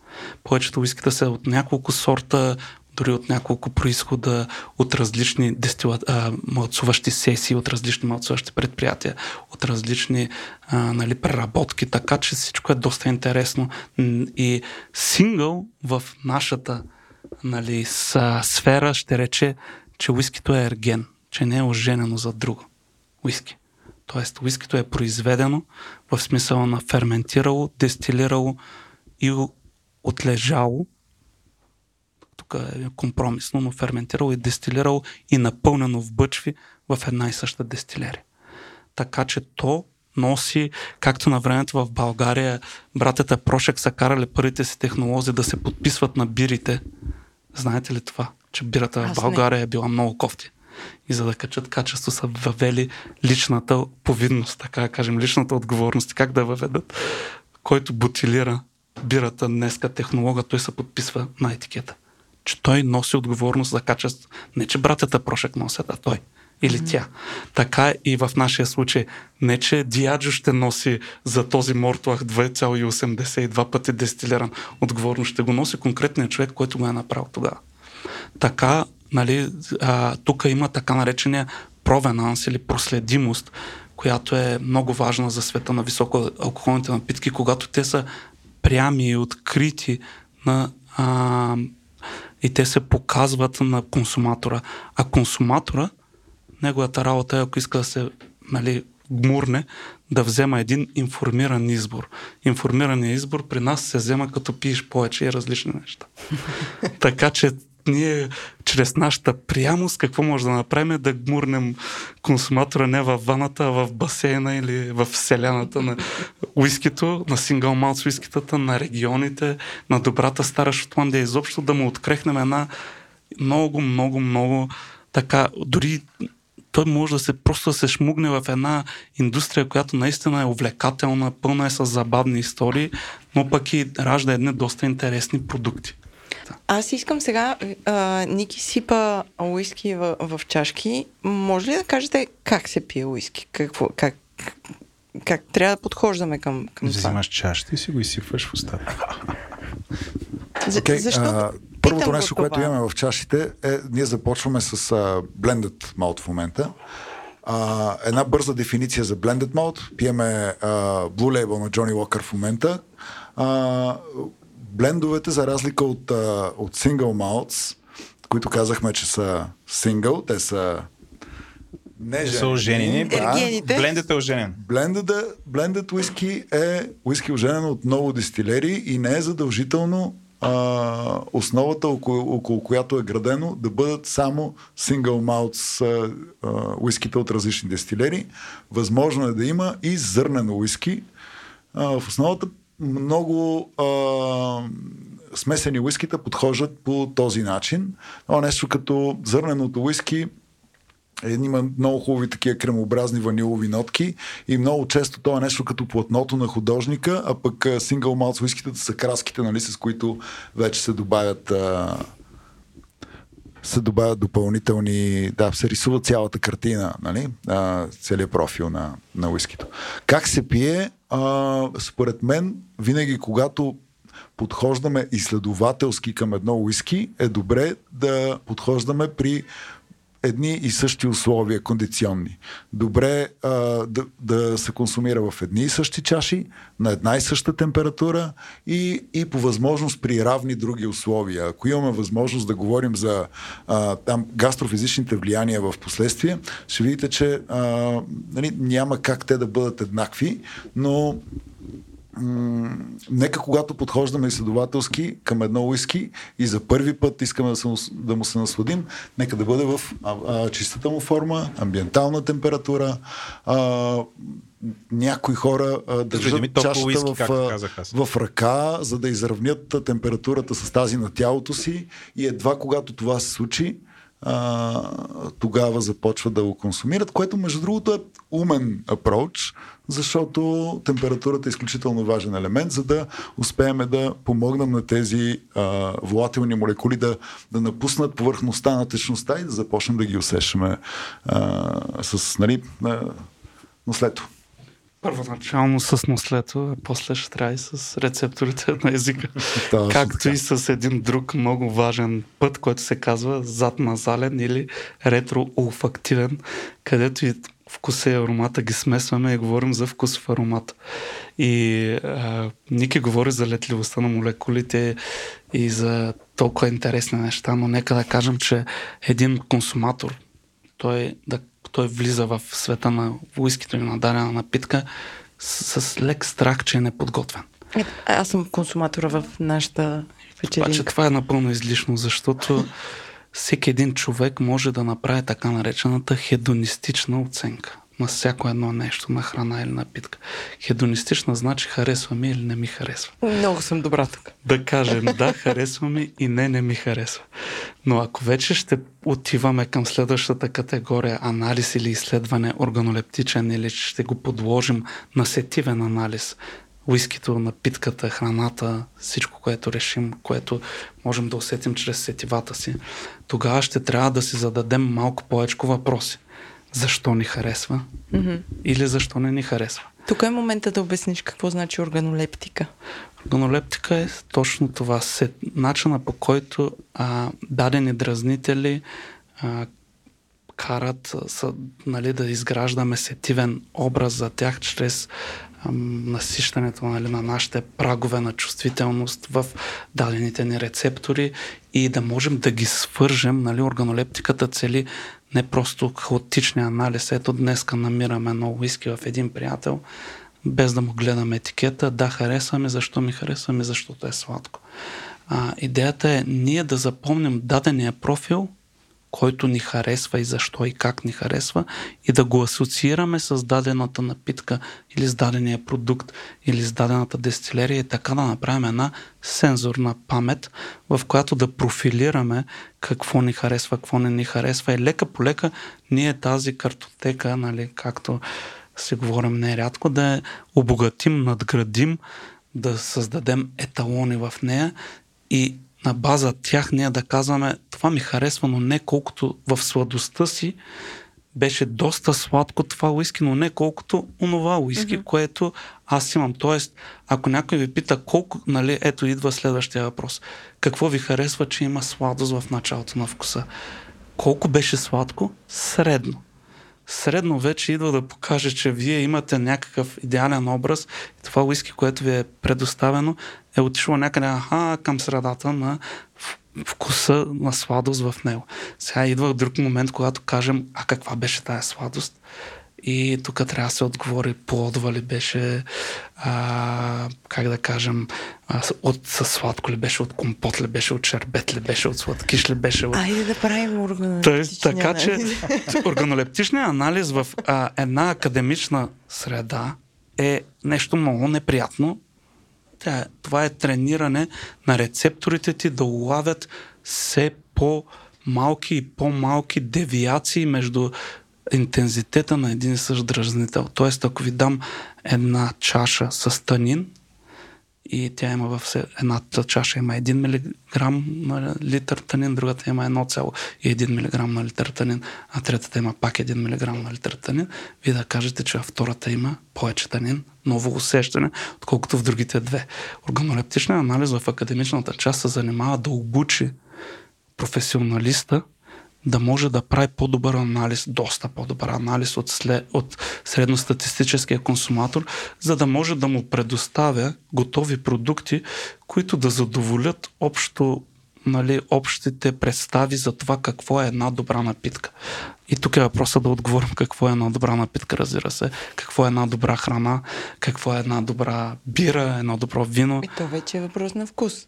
Повечето уискита са от няколко сорта, дори от няколко происхода, от различни дестила, а, малцуващи сесии, от различни малцуващи предприятия, от различни а, нали, преработки, така че всичко е доста интересно. И сингъл в нашата нали, сфера ще рече, че уискито е ерген, че не е оженено за друго. Уиски. Тоест, уискито е произведено в смисъла на ферментирало, дестилирало и отлежало. Тук е компромисно, но ферментирало и дестилирало и напълнено в бъчви в една и съща дестилерия. Така че то носи, както на времето в България, братята Прошек са карали първите си технолози да се подписват на бирите. Знаете ли това? Че бирата в България не. е била много кофти. И за да качат качество са въвели личната повинност, така кажем, личната отговорност. Как да въведат? Който бутилира бирата днеска технолога, той се подписва на етикета. Че той носи отговорност за качество. Не, че братята Прошек носят, а той или mm-hmm. тя. Така и в нашия случай. Не, че Диаджо ще носи за този мортлах 2,82 пъти дестилиран. Отговорно ще го носи конкретният човек, който го е направил тогава. Така, нали, тук има така наречения провенанс или проследимост, която е много важна за света на високо алкохолните напитки, когато те са прями и открити на а, и те се показват на консуматора. А консуматора неговата работа е, ако иска да се нали, гмурне, да взема един информиран избор. Информираният избор при нас се взема като пиеш повече и различни неща. (laughs) така че ние чрез нашата прямост какво може да направим е да гмурнем консуматора не в ваната, а в басейна или в селяната на уискито, на сингъл малц уискитата, на регионите, на добрата стара Шотландия, изобщо да му открехнем една много, много, много така, дори той може да се просто да се шмугне в една индустрия, която наистина е увлекателна, пълна е с забавни истории, но пък и ражда едни доста интересни продукти. Аз искам сега, а, Ники сипа уиски в, в чашки. Може ли да кажете как се пие уиски? Какво, как, как трябва да подхождаме към, към това? Взимаш чашата и си го изсипваш в устата. Okay, Защо? А, Първото нещо, което имаме в чашите е, ние започваме с uh, blended malt в момента. Uh, една бърза дефиниция за blended malt. Пиеме uh, Blue Label на Johnny Walker в момента. Uh, блендовете, за разлика от, uh, от single malts, които казахме, че са single, те са не са оженени. Да. Блендът е оженен. Блендът уиски е уиски оженен от много дистилери и не е задължително а, основата, около, около която е градено, да бъдат само single malts а, уиските от различни дестилери. Възможно е да има и зърнено уиски. А, в основата много а, смесени уиските подхождат по този начин. Това нещо като зърненото уиски е, има много хубави такива кремообразни ванилови нотки и много често това е нещо като платното на художника, а пък сингъл малц уиските са краските, нали, с които вече се добавят а, се добавят допълнителни, да, се рисува цялата картина, нали, а, целият профил на, на уискито. Как се пие? А, според мен, винаги когато подхождаме изследователски към едно уиски, е добре да подхождаме при едни и същи условия кондиционни. Добре а, да, да се консумира в едни и същи чаши, на една и съща температура и, и по възможност при равни други условия. Ако имаме възможност да говорим за а, там гастрофизичните влияния в последствие, ще видите, че а, нали, няма как те да бъдат еднакви, но нека когато подхождаме изследователски към едно уиски и за първи път искаме да, се, да му се насладим, нека да бъде в а, а, чистата му форма, амбиентална температура, а, някои хора а, държат ми чашата уиски, в, в ръка, за да изравнят температурата с тази на тялото си. И едва когато това се случи, а, тогава започват да го консумират, което между другото е умен approach, защото температурата е изключително важен елемент, за да успеем да помогнем на тези а, волатилни молекули да, да напуснат повърхността на течността и да започнем да ги усещаме а, с нали, наследство. Първоначално с наследство, а после ще трябва и с рецепторите на езика. (laughs) Да, Както така. и с един друг много важен път, който се казва задназален или ретроулфактивен, където и вкуса и аромата ги смесваме и говорим за вкус в аромат. И а, Ники говори за летливостта на молекулите и за толкова интересни неща, но нека да кажем, че един консуматор, той, да, той влиза в света на уискито или на дадена напитка с, с лек страх, че е неподготвен. Е, аз съм консуматора в нашата вечеринка. Обаче това е напълно излишно, защото всеки един човек може да направи така наречената хедонистична оценка на всяко едно нещо, на храна или напитка. Хедонистична значи харесва ми или не ми харесва. Много съм добра тук. Да кажем да, харесва ми и не, не ми харесва. Но ако вече ще отиваме към следващата категория анализ или изследване органолептичен или ще го подложим на сетивен анализ, уискито, напитката, храната, всичко, което решим, което можем да усетим чрез сетивата си, тогава ще трябва да си зададем малко повече въпроси. Защо ни харесва Mm-hmm. или защо не ни харесва? Тук е момента да обясниш какво значи органолептика. Органолептика е точно това. Се, начина по който а, дадени дразнители а, карат са, нали, да изграждаме сетивен образ за тях чрез насищането нали, на нашите прагове на чувствителност в дадените ни рецептори и да можем да ги свържем. Нали, органолептиката цели не просто хаотичния анализ. Ето днеска намираме много уиски в един приятел, без да му гледаме етикета. Да, харесваме, защо ми харесваме, защото е сладко. А, идеята е ние да запомним дадения профил, който ни харесва и защо и как ни харесва и да го асоциираме с дадената напитка или с дадения продукт или с дадената дестилерия и така да направим една сензорна памет, в която да профилираме какво ни харесва, какво не ни харесва. И лека по лека ние тази картотека, нали, както си говорим нерядко, да я обогатим, надградим, да създадем еталони в нея и на база тях ние да казваме това ми харесва, но не колкото в сладостта си беше доста сладко това уиски, но не колкото онова уиски, mm-hmm. което аз имам. Тоест, ако някой ви пита колко, нали, ето идва следващия въпрос. Какво ви харесва, че има сладост в началото на вкуса? Колко беше сладко? Средно средно вече идва да покаже, че вие имате някакъв идеален образ и това уиски, което ви е предоставено, е отишло някъде аха, към средата на вкуса на сладост в него. Сега идва друг момент, когато кажем, а каква беше тая сладост? И тук трябва да се отговори плодова ли беше, а, как да кажем, а, от със сладко ли беше, от компот ли беше, от шербет ли беше, от сладкиш ли беше. От... Айде да правим органолептичния Така че органолептичният анализ в а, една академична среда е нещо много неприятно. Това е трениране на рецепторите ти да улавят все по-малки и по-малки девиации между интензитета на един и същ дразнител. Тоест, ако ви дам една чаша с танин, и тя има в едната чаша има 1 мг на литър танин, другата има 1,1 мг на литър танин, а третата има пак 1 мг на литър танин, вие да кажете, че във втората има повече танин, ново усещане, отколкото в другите две. Органолептичният анализ в академичната част се занимава да обучи професионалиста да може да прави по-добър анализ, доста по-добър анализ от, след, от средностатистическия консуматор, за да може да му предоставя готови продукти, които да задоволят общо нали, общите представи за това какво е една добра напитка. И тук е въпросът да отговорим какво е една добра напитка, разбира се, какво е една добра храна, какво е една добра бира, едно добро вино. И то вече е въпрос на вкус.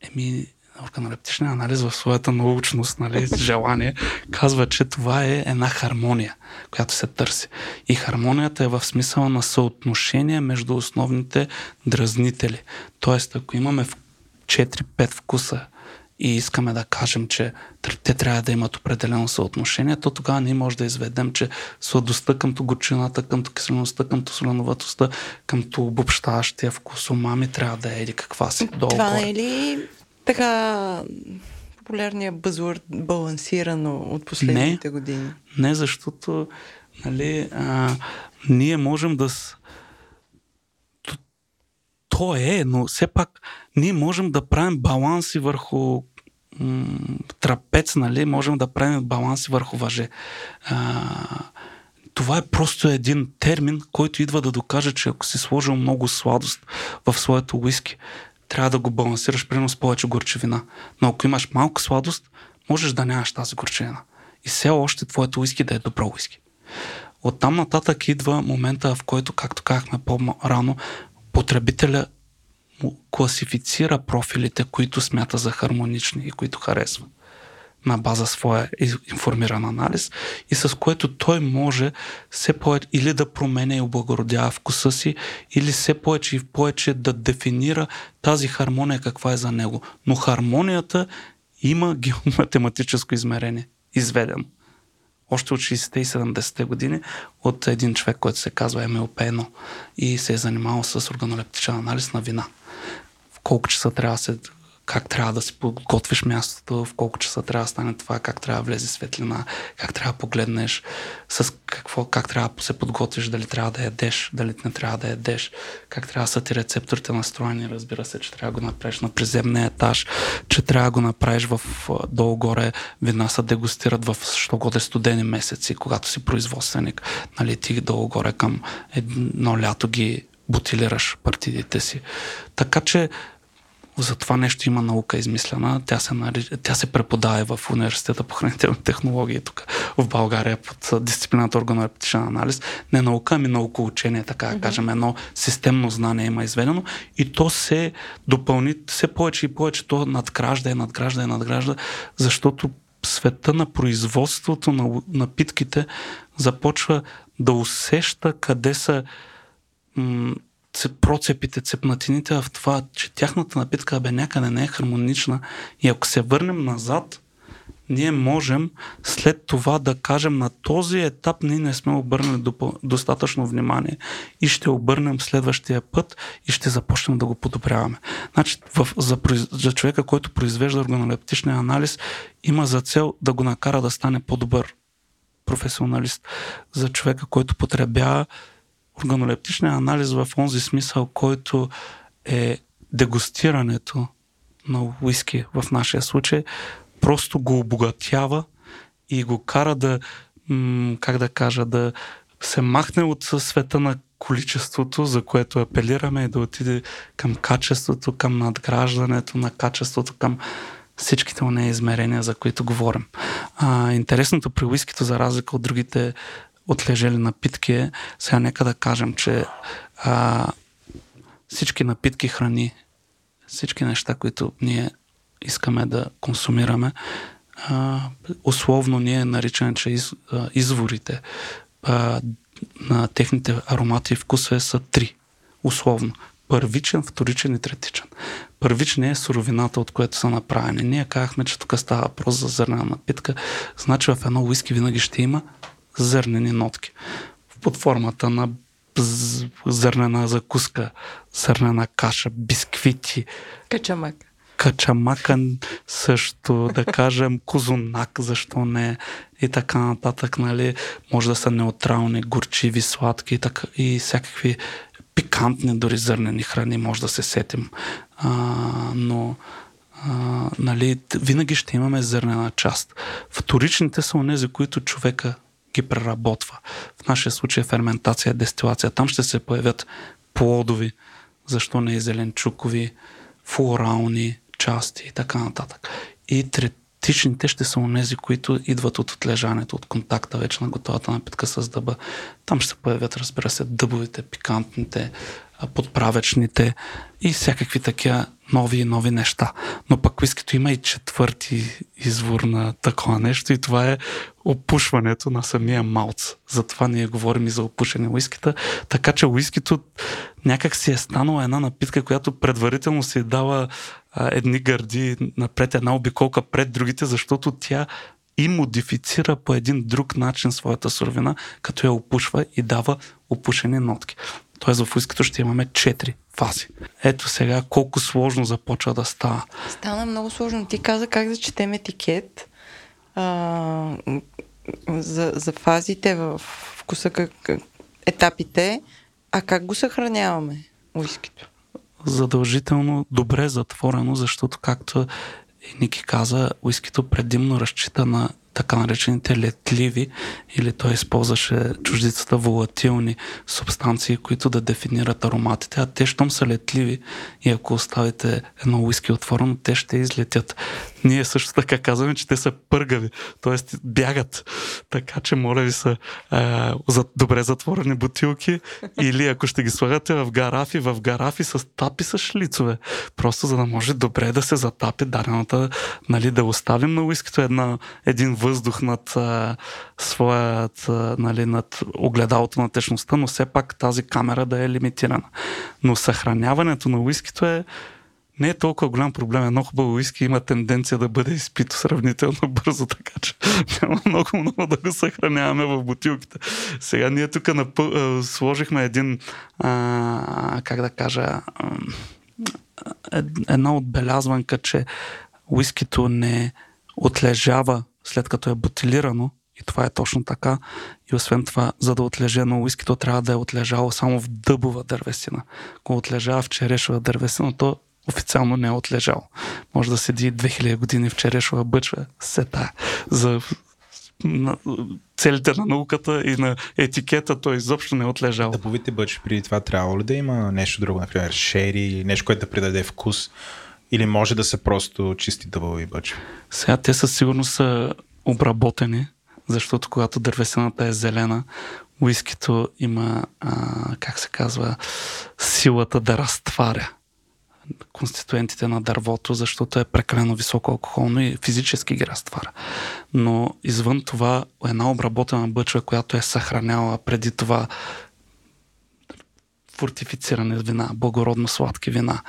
Еми, органолептичния анализ в своята научност, нали, желание, казва, че това е една хармония, която се търси. И хармонията е в смисъла на съотношение между основните дразнители. Тоест, ако имаме 4-5 вкуса и искаме да кажем, че те трябва да имат определено съотношение, то тогава ние може да изведем, че сладостта към горчината, към киселеността, към соленоватостта, към обобщаващия вкус умами трябва да е или каква си. Долу Това е ли така популярния бъзвърд балансирано от последните не, години? Не, защото нали, а, ние можем да... С... То, то е, но все пак ние можем да правим баланси върху м- трапец, нали? Можем да правим баланси върху въже. А, това е просто един термин, който идва да докаже, че ако си сложил много сладост в своето уиски, трябва да го балансираш примерно с повече горчевина. Но ако имаш малка сладост, можеш да нямаш тази горчевина. И все още твоето уиски да е добро уиски. Оттам нататък идва момента, в който, както казахме по-рано, потребителя класифицира профилите, които смята за хармонични и които харесва на база своя информиран анализ и с което той може все повече или да променя и облагородява вкуса си, или все повече и повече да дефинира тази хармония каква е за него. Но хармонията има (laughs) геоматематическо измерение, изведено. Още от 60-те и 70-те години от един човек, който се казва МЛП1 и се е занимавал с органолептичен анализ на вина. В колко часа трябва да се как трябва да си подготвиш мястото, в колко часа трябва да стане това, как трябва да влезе светлина, как трябва да погледнеш, с какво, как трябва да се подготвиш, дали трябва да ядеш, дали не трябва да ядеш, как трябва да са ти рецепторите настроени, разбира се, че трябва да го направиш на приземния етаж, че трябва да го направиш в долу-горе, вина се дегустират в що годе студени месеци, когато си производственик, нали, ти долу-горе към едно лято ги бутилираш партидите си. Така че за това нещо има наука измислена. Тя се, нарич... Тя се преподава в Университета по хранителни технологии тук в България под дисциплината органолептичен анализ. Не наука, ами науко учение, така да mm-hmm. кажем. Едно системно знание има изведено и то се допълни все повече и повече. То надгражда и надгражда и надгражда, защото света на производството на напитките започва да усеща къде са м- процепите, цепнатините в това, че тяхната напитка бе някъде не е хармонична и ако се върнем назад, ние можем след това да кажем на този етап ние не сме обърнали достатъчно внимание и ще обърнем следващия път и ще започнем да го подобряваме. Значи, в, за, за човека, който произвежда органолептичния анализ, има за цел да го накара да стане по-добър професионалист. За човека, който потребява органолептичния анализ в онзи смисъл, който е дегустирането на уиски в нашия случай, просто го обогатява и го кара да, как да кажа, да се махне от света на количеството, за което апелираме и да отиде към качеството, към надграждането на качеството, към всичките нея измерения, за които говорим. А, интересното при уискито, за разлика от другите отлежели напитки. Сега нека да кажем, че а, всички напитки, храни, всички неща, които ние искаме да консумираме, а, условно ние наричаме, че из, а, изворите а, на техните аромати и вкусове са три. Условно. Първичен, вторичен и третичен. Първичен е суровината, от което са направени. Ние казахме, че тук става въпрос за зърнена напитка. Значи в едно уиски винаги ще има зърнени нотки. Под формата на зърнена закуска, зърнена каша, бисквити. Качамак. Качамакан също, да кажем (laughs) козунак, защо не, и така нататък, нали, може да са неутрални, горчиви, сладки и, така, и всякакви пикантни дори зърнени храни, може да се сетим. А, но а, нали, винаги ще имаме зърнена част. Вторичните са онези, които човека ги преработва. В нашия случай ферментация, дестилация. Там ще се появят плодови, защо не и зеленчукови, флорални части и така нататък. И третичните ще са онези, които идват от отлежането, от контакта вече на готовата напитка с дъба. Там ще се появят, разбира се, дъбовите, пикантните, подправечните и всякакви такива нови и нови неща. Но пък вискито има и четвърти извор на такова нещо и това е опушването на самия малц. Затова ние говорим и за опушене уискита. Така че уискито някак си е станала една напитка, която предварително се дава а, едни гърди напред, една обиколка пред другите, защото тя и модифицира по един друг начин своята суровина, като я опушва и дава опушени нотки. Тоест в уискито ще имаме четири фази. Ето сега колко сложно започва да става. Стана много сложно. Ти каза как да четем етикет а, за, за фазите в вкуса, как, етапите, а как го съхраняваме уискито? Задължително добре затворено, защото както Ники каза, уискито предимно разчита на така наречените летливи, или той използваше чуждицата волатилни субстанции, които да дефинират ароматите, а те, щом са летливи и ако оставите едно уиски отворено, те ще излетят. Ние също така казваме, че те са пъргави, т.е. бягат. Така че, моля ви са а, за добре затворени бутилки или ако ще ги слагате в гарафи, в гарафи с тапи с шлицове. Просто за да може добре да се затапи дадената, нали, да оставим на уискито една, един въздух над а, своят, а, нали, над огледалото на течността, но все пак тази камера да е лимитирана. Но съхраняването на уискито е не е толкова голям проблем. Едно хубаво уиски има тенденция да бъде изпито сравнително (laughs) бързо, така че (laughs) няма много, много да го съхраняваме в бутилките. Сега ние тук напъл... сложихме един, а, как да кажа, една отбелязванка, че уискито не отлежава след като е бутилирано, и това е точно така. И освен това, за да отлеже на уискито, трябва да е отлежало само в дъбова дървесина. Ако отлежава в черешова дървесина, то официално не е отлежал. Може да седи 2000 години в черешова бъчва, се тая. За на целите на науката и на етикета той изобщо не е отлежал. Дъбовите бъчви преди това трябва ли да има нещо друго, например шери, нещо, което да придаде вкус? Или може да са просто чисти дъбови бъчви? Сега те със сигурност са обработени, защото когато дървесината е зелена, уискито има, а, как се казва, силата да разтваря конституентите на дървото, защото е прекалено високо алкохолно и физически ги разтваря. Но извън това, една обработена бъчва, която е съхраняла преди това фортифицирани вина, благородно сладки вина,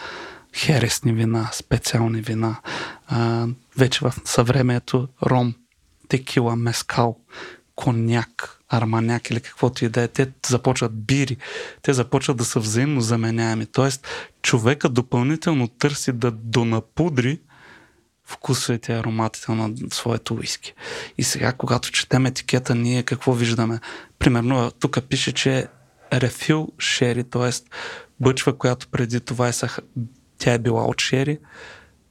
хересни вина, специални вина, вече в съвремието ром, текила, мескал, коняк, арманяк или каквото и да е, те започват бири, те започват да са взаимно заменяеми. Тоест, човека допълнително търси да донапудри вкусовете и ароматите на своето уиски. И сега, когато четем етикета, ние какво виждаме? Примерно, тук пише, че рефил шери, т.е. бъчва, която преди това е сах... тя е била от шери,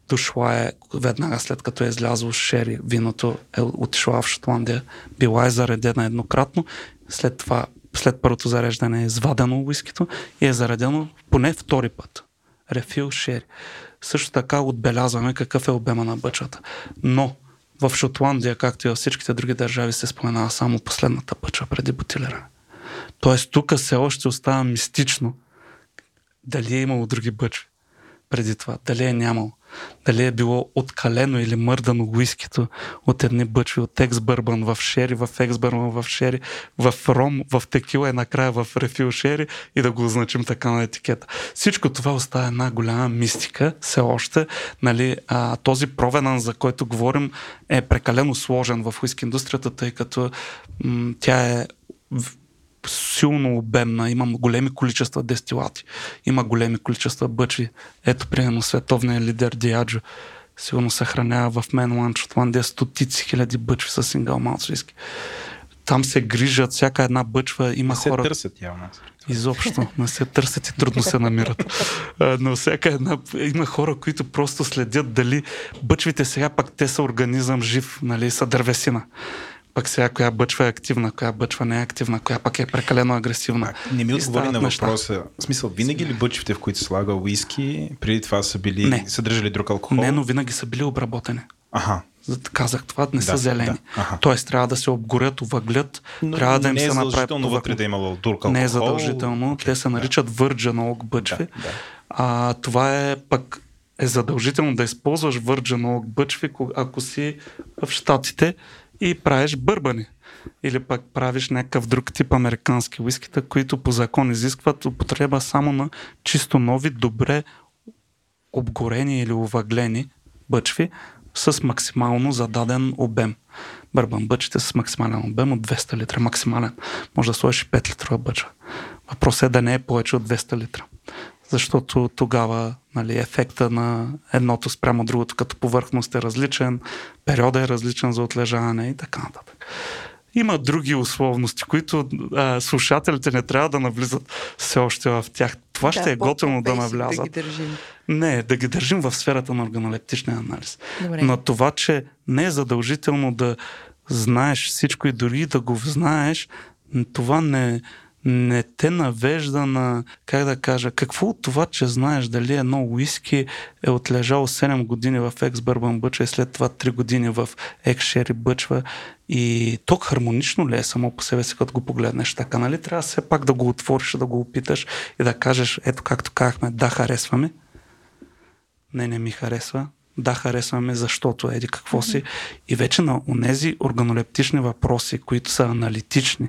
дошла е веднага след като е излязло Шери, виното е отишла в Шотландия, била е заредена еднократно, след това, след първото зареждане е извадено уискито и е заредено поне втори път. Рефил Шери. Също така отбелязваме какъв е обема на бъчвата. Но в Шотландия, както и във всичките други държави, се споменава само последната бъчва преди бутилиране. Тоест тук все още остава мистично дали е имало други бъчви преди това, дали е нямало дали е било откалено или мърдано уискито от едни бъчви от екс-бърбан в шери, в екс-бърбан в шери, в ром, в текила и накрая в рефил шери и да го означим така на етикета. Всичко това остава една голяма мистика, все още. Нали, а, този провенан, за който говорим, е прекалено сложен в уиски индустрията, тъй като м- тя е силно обемна, има големи количества дестилати, има големи количества бъчви. Ето, примерно, световният лидер Диаджо сигурно съхранява в Менланд, Шотландия, стотици хиляди бъчви с сингъл виски. Там се грижат, всяка една бъчва има не хора... се търсят явно. Изобщо, не се търсят и трудно се намират. Но всяка една... Има хора, които просто следят дали бъчвите сега пак те са организъм жив, нали, са дървесина пък сега коя бъчва е активна, коя бъчва не е активна, коя пък е прекалено агресивна. А, не ми отговори на въпроса. В смисъл, винаги ли бъчвите, в които слага уиски, преди това са били, не. съдържали друг алкохол? Не, но винаги са били обработени. Ага. Казах това, не Да, са зелени. да, ага. Тоест трябва да се обгорят, увъглят, Но трябва да им не е се направи задължително вътре да е имало друг алкохол. Не е задължително. Окей, Те се наричат Virgin Oak бъчви. Да, да. А, това е пък е задължително да използваш Virgin Oak бъчви, ако си в Штатите и правиш бърбани. Или пък правиш някакъв друг тип американски уискита, които по закон изискват употреба само на чисто нови, добре обгорени или увъглени бъчви с максимално зададен обем. Бърбан бъчите с максимален обем от 200 литра. Максимален. Може да сложиш и 5 литрова бъчва. Въпросът е да не е повече от 200 литра. Защото тогава нали, ефекта на едното спрямо другото като повърхност е различен, периода е различен за отлежаване и така нататък. Има други условности, които а, слушателите не трябва да навлизат все още в тях. Това ще е готино да навлязат. Да ги държим. Не, да ги държим в сферата на органолептичния анализ. Добре. Но това, че не е задължително да знаеш всичко и дори да го знаеш, това не, не те навежда на, как да кажа, какво от това, че знаеш дали едно уиски е отлежало 7 години в екс бърбан бъчва и след това 3 години в екс шери бъчва и то хармонично ли е само по себе си, като го погледнеш така, нали? Трябва все пак да го отвориш, да го опиташ и да кажеш, ето както казахме, да, харесваме. Не, не ми харесва. Да, харесваме, защото еди какво си. И вече на онези органолептични въпроси, които са аналитични,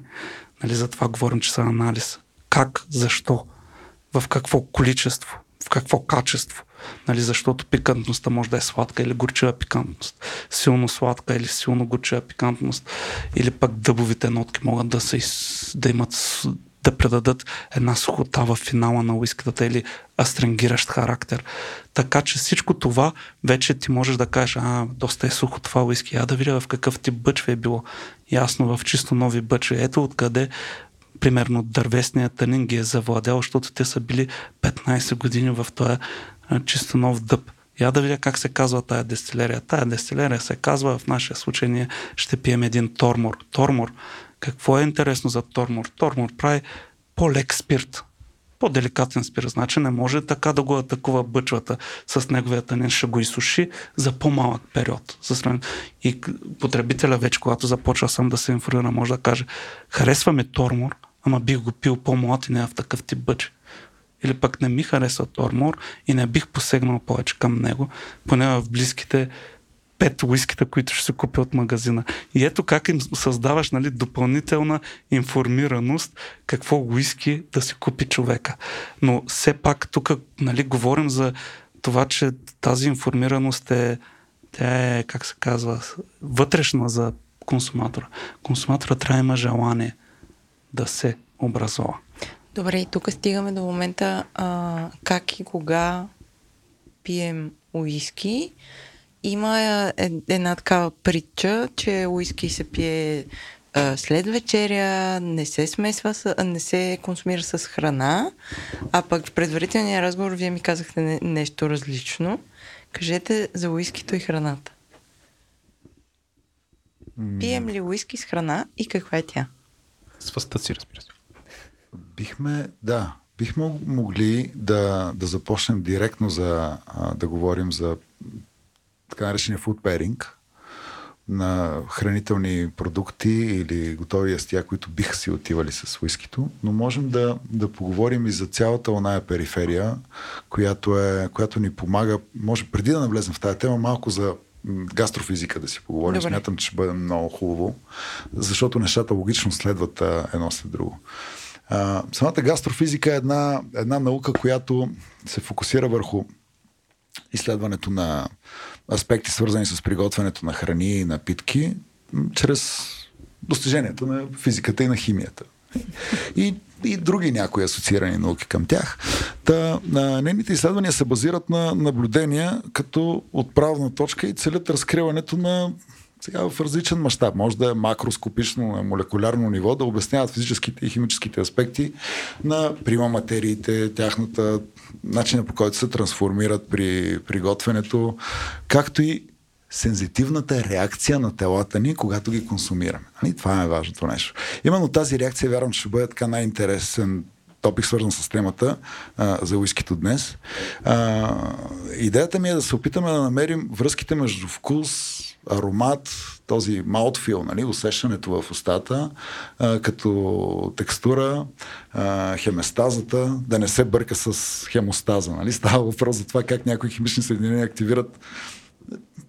Нали, за това говорим, че са анализ. Как, защо, в какво количество, в какво качество. Нали, защото пикантността може да е сладка или горчива пикантност. Силно сладка или силно горчива пикантност. Или пък дъбовите нотки могат да, се, да имат да предадат една сухота в финала на уиската или астренгиращ характер. Така че всичко това вече ти можеш да кажеш, а, доста е сухо това уиски, я да видя в какъв тип бъчве е било. Ясно, в чисто нови бъчве. Ето откъде примерно дървесният тънин ги е завладял, защото те са били 15 години в този чисто нов дъб. Я да видя как се казва тая дестилерия. Тая дестилерия се казва, в нашия случай ние ще пием един тормор. Тормор какво е интересно за Тормор? Тормор прави по-лек спирт, по-деликатен спирт. Значи не може така да го атакува бъчвата с неговия тънен, ще го изсуши за по-малък период. И потребителя вече, когато започва сам да се информира, може да каже, харесва Тормор, ама бих го пил по-млад и не в такъв тип бъч. Или пък не ми харесва Тормор и не бих посегнал повече към него, поне в близките пет уиските, които ще се купя от магазина. И ето как им създаваш нали, допълнителна информираност какво уиски да си купи човека. Но все пак тук нали, говорим за това, че тази информираност е, тя е, как се казва, вътрешна за консуматора. Консуматора трябва да има желание да се образува. Добре, и тук стигаме до момента а, как и кога пием уиски има е, една такава притча, че уиски се пие а, след вечеря, не се смесва, с, не се консумира с храна, а пък в предварителния разговор вие ми казахте не, нещо различно. Кажете за уискито и храната. Пием ли уиски с храна и каква е тя? С въста си, разбира се. Бихме, да, бихме могли да, да започнем директно за, да говорим за така наречения food pairing на хранителни продукти или готови ястия, които биха си отивали с уискито, но можем да, да поговорим и за цялата оная периферия, която, е, която ни помага. Може преди да навлезем в тази тема, малко за гастрофизика да си поговорим. Добре. Смятам, че ще бъде много хубаво, защото нещата логично следват едно след друго. А, самата гастрофизика е една, една наука, която се фокусира върху изследването на аспекти, свързани с приготвянето на храни и напитки, чрез достижението на физиката и на химията. И, и други някои асоциирани науки към тях. Та, на, нейните изследвания се базират на наблюдения като отправна точка и целят разкриването на сега в различен мащаб. Може да е макроскопично на молекулярно ниво, да обясняват физическите и химическите аспекти на прима материите, тяхната начина по който се трансформират при приготвянето, както и сензитивната реакция на телата ни, когато ги консумираме. Нали? Това е важното нещо. Именно тази реакция, вярвам, ще бъде така най-интересен топик, свързан с темата а, за уискито днес. А, идеята ми е да се опитаме да намерим връзките между вкус, аромат, този маутфил, нали, усещането в устата, а, като текстура, а, хеместазата, да не се бърка с хемостаза. Нали. (laughs) Става въпрос за това как някои химични съединения активират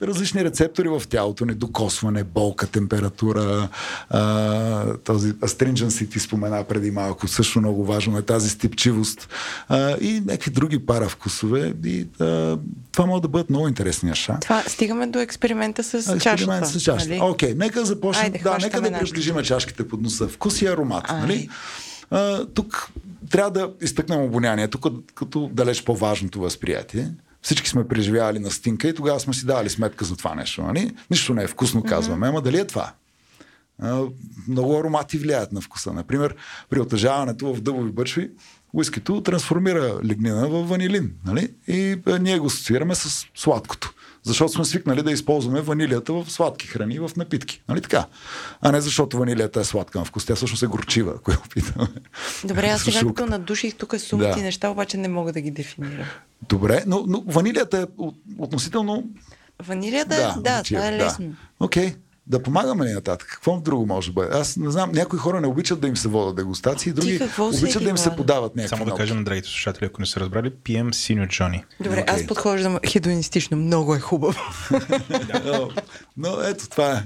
различни рецептори в тялото ни, докосване, болка, температура, а, този astringency ти спомена преди малко, също много важно е тази стипчивост а, и някакви други паравкусове и а, това може да бъдат много интересни неща. Това стигаме до експеримента с чашата. Експеримент с чашата. Нали? Окей, нека започнем. Айде, да, нека да приближим чашките под носа. Вкус и аромат. Нали? А, тук трябва да изтъкнем обонянието като далеч по-важното възприятие. Всички сме преживявали на стинка и тогава сме си давали сметка за това нещо. Нали? Нищо не е вкусно, казваме. Ама дали е това? много аромати влияят на вкуса. Например, при отъжаването в дъбови бъчви, уискито трансформира лигнина в ванилин. Нали? И ние го асоциираме с сладкото. Защото сме свикнали да използваме ванилията в сладки храни, в напитки. Нали така? А не защото ванилията е сладка на вкус. Тя всъщност е горчива, ако я опитаме. Добре, аз (laughs) сега като надуших тук сумки Да. неща, обаче не мога да ги дефинирам. Добре, но, но ванилията е от- относително... Ванилията, да, да това е лесно. Да. Окей, да помагаме ли нататък? Какво друго може да бъде? Аз не знам, някои хора не обичат да им се водят дегустации, други обичат да им се подават някакви Само да кажем на драгите слушатели, ако не са разбрали, пием синьо Джони. Добре, Окей. аз подхождам хедонистично. Много е хубаво. Но, (laughs) но ето това е.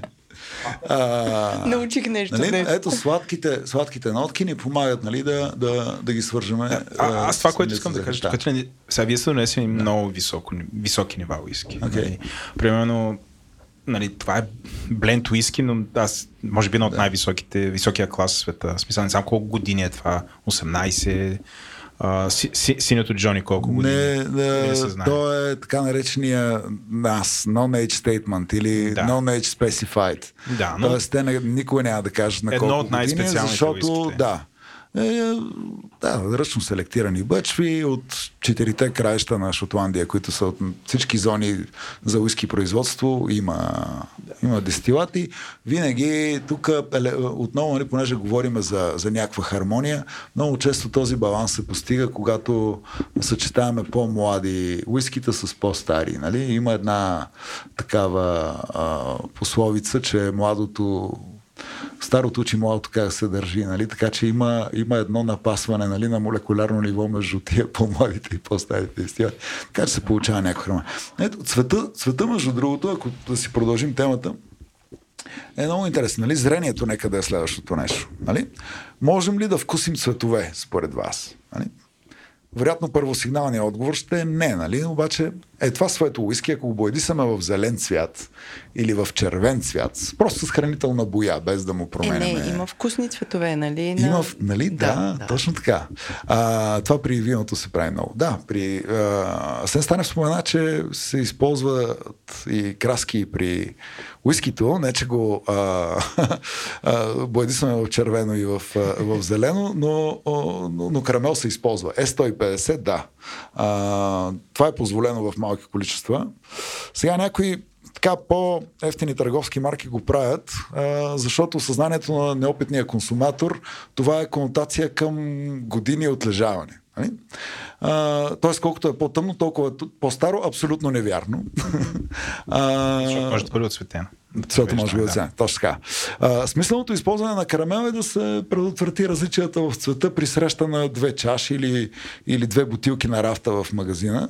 А, Научих нещо нали, днес. ето сладките, сладките нотки ни помагат нали, да, да, да ги свържеме. А, аз това, което искам да кажа, тук, че сега вие сте донесени много високо, високи нива уиски. Окей. Нали? Примерно, нали, това е бленд уиски, но аз, може би, една от най-високите, високия клас в света. Смисъл, не знам колко години е това, 18, а, си, си, синьото Джони колко години. Не, Не да, се знае. то е така наречения нас, non-age statement или Да. non-age specified. Да, но- Тоест, те не, никога няма да кажат на Едно колко от най-специалните години, защото, уиските. да, е, да, ръчно селектирани бъчви от четирите краища на Шотландия, които са от всички зони за уиски производство, има, има дестилати. Винаги тук, отново, нали, понеже говорим за, за някаква хармония, много често този баланс се постига, когато съчетаваме по-млади уиските с по-стари. Нали? Има една такава а, пословица, че младото старото учи младото как се държи, нали? така че има, има едно напасване нали, на молекулярно ниво между тия по-младите и по-старите дестилати. Така че се получава някаква храна. Ето, цвета, цвета, между другото, ако да си продължим темата, е много интересно. Нали? Зрението нека да е следващото нещо. Нали? Можем ли да вкусим цветове, според вас? Нали? Вероятно първосигналният отговор ще е не, нали? Обаче е това своето уиски, ако го боядисаме в зелен цвят или в червен цвят, просто с хранителна боя, без да му Е, променяме. не, има вкусни цветове, нали? Има, на- нали? Да, да, да, точно така. А, това при виното се прави много. Да, при... А, Сен Станев спомена, че се използват и краски при уискито, не че го а, (laughs) а, боядисваме в червено и в, в зелено, но, но, но карамел се използва. Е150, да. А, това е позволено в малки количества. Сега някои така по-ефтини търговски марки го правят, защото съзнанието на неопитния консуматор това е конотация към години отлежаване. Нали? Тоест, колкото е по-тъмно, толкова е по-старо, абсолютно невярно. (laughs) Защото може да бъде отсветено. Цвета може би Да. Точно така. А, смисленото използване на карамел е да се предотврати различията в цвета при среща на две чаши или, или две бутилки на рафта в магазина,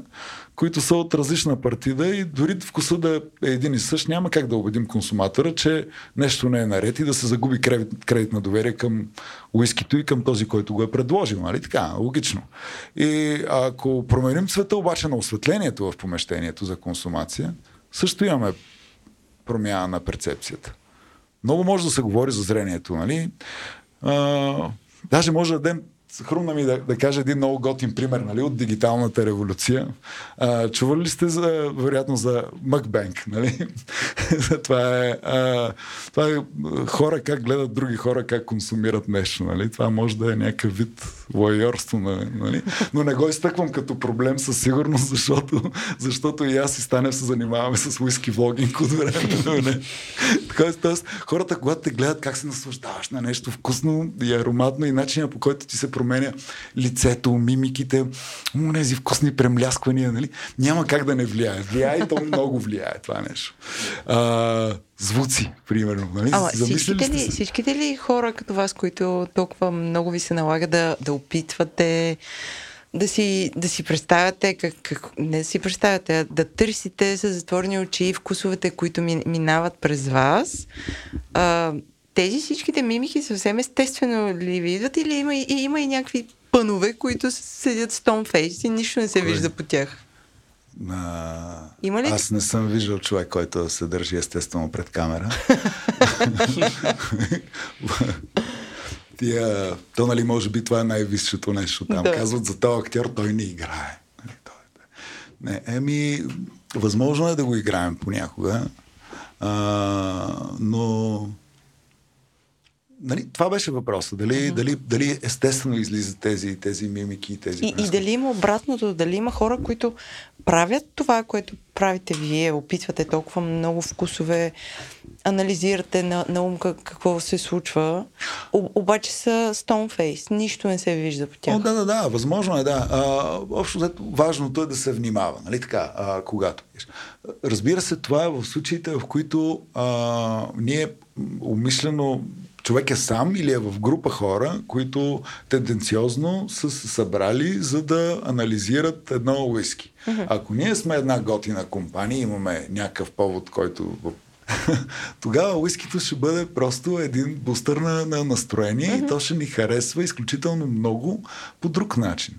които са от различна партида и дори вкуса да е един и същ, няма как да убедим консуматора, че нещо не е наред и да се загуби кредит, кредит на доверие към уискито и към този, който го е предложил. Нали? Така, логично. И ако променим цвета обаче на осветлението в помещението за консумация, също имаме промяна на перцепцията. Много може да се говори за зрението, нали? А, даже може да дадем Хрумна ми да, да кажа един много готин пример нали, от дигиталната революция. А, чували ли сте за, вероятно за Мъкбенк? Нали? (laughs) това, е, а, това е хора как гледат други хора как консумират нещо. Нали? Това може да е някакъв вид лойорство. Нали? Но не го изтъквам като проблем със сигурност, защото, защото и аз и Станев се занимаваме с уиски влогинг от време на време. Тоест, хората, когато те гледат как се наслаждаваш на нещо вкусно и ароматно и начинът по който ти се променя лицето, мимиките, тези вкусни премлясквания, нали? няма как да не влияе. Влияе и то много влияе това нещо. А, звуци, примерно. Нали? Ама всичките ли, всичките ли хора като вас, които толкова много ви се налага да, да опитвате, да си, да си представяте, как, как, не да си представяте, а да търсите с затворени очи вкусовете, които ми, минават през вас, а, тези всичките мимики съвсем естествено ли ви идват или има, и, има и някакви пънове, които седят стонфейс и нищо не се Кой? вижда по тях? А, Има ли? Аз не съм виждал човек, който се държи естествено пред камера. (laughs) Тия, то нали може би това е най-висшето нещо там. Да. Казват за този актьор, той не играе. Нали, е- Не, еми, възможно е да го играем понякога, а, но нали, това беше въпроса. Дали, mm-hmm. дали, дали естествено излизат тези, тези мимики и тези. И, и дали има обратното, дали има хора, които правят това, което правите вие, опитвате толкова много вкусове, анализирате на, на ум какво се случва, О, обаче са stoneface, нищо не се вижда по тях. О, да, да, да, възможно е, да. А, общо важното е да се внимава, нали така, а, когато. Разбира се, това е в случаите, в които а, ние умишлено човек е сам или е в група хора, които тенденциозно са се събрали, за да анализират едно уиски. Uh-huh. Ако ние сме една готина компания, имаме някакъв повод, който (laughs) тогава уискито ще бъде просто един бустър на, на настроение uh-huh. и то ще ни харесва изключително много по друг начин.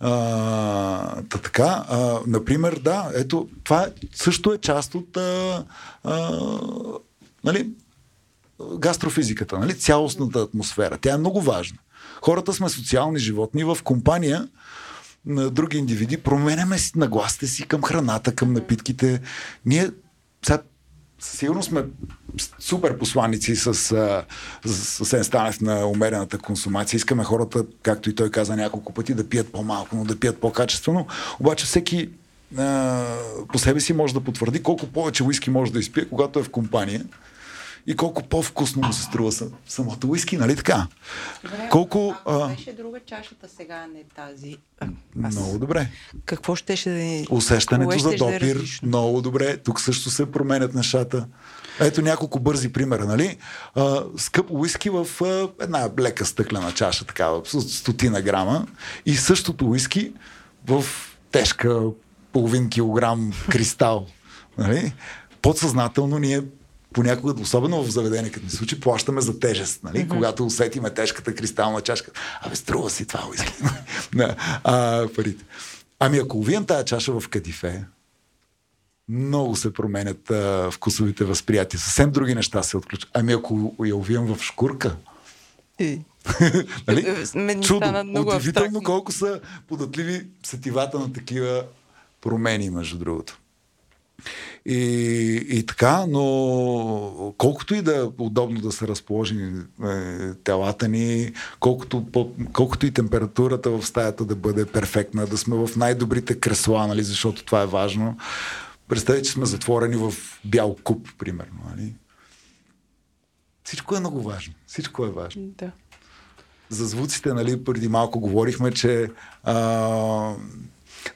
А, та така, а, например, да, ето, това също е част от а, а, нали, гастрофизиката, нали? цялостната атмосфера. Тя е много важна. Хората сме социални животни в компания на други индивиди, променяме си нагласите си към храната, към напитките. Ние сега сигурно сме супер посланици с, с, с Станев на умерената консумация. Искаме хората, както и той каза няколко пъти, да пият по-малко, но да пият по-качествено. Обаче всеки а, по себе си може да потвърди колко повече уиски може да изпие, когато е в компания и колко по-вкусно му се струва самото уиски, нали така? Добре, колко... А, беше друга чашата сега, не тази. А, аз... Много добре. Какво щеше да ни... Усещането за допир, да много добре. Тук също се променят нещата. Ето няколко бързи примера, нали? А, скъп уиски в а, една лека стъклена чаша, такава, стотина грама. И същото уиски в тежка половин килограм кристал. Нали? Подсъзнателно ние понякога, особено в заведение, като ни случи, плащаме за тежест. Нали? Mm-hmm. Когато усетиме тежката кристална чашка, абе, струва си това уиски. (laughs) да, а, парите. Ами ако увием тази чаша в кадифе, много се променят а, вкусовите възприятия. Съвсем други неща се отключат. Ами ако я увием в шкурка, и. (laughs) нали? Чудо. Удивително колко са податливи сетивата на такива промени, между другото. И, и така, но колкото и да е удобно да са разположени е, телата ни, колкото, по, колкото и температурата в стаята да бъде перфектна, да сме в най-добрите кресла, нали, защото това е важно. Представете, че сме затворени в бял куп, примерно. Нали? Всичко е много важно. Всичко е важно. Да. За звуците, нали, преди малко говорихме, че а,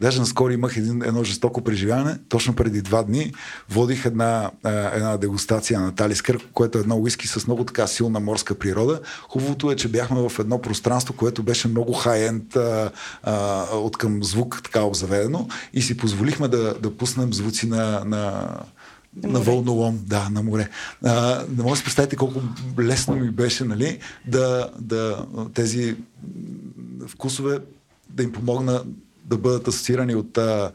Даже наскоро имах един, едно жестоко преживяване. Точно преди два дни водих една, една дегустация на Талискър, което е едно уиски с много така силна морска природа. Хубавото е, че бяхме в едно пространство, което беше много хай-енд от към звук така обзаведено и си позволихме да, да пуснем звуци на, на на, на вълнолом, да, на море. А, не може да си представите колко лесно ми беше, нали, да, да тези вкусове да им помогна да бъдат асоциирани от, а,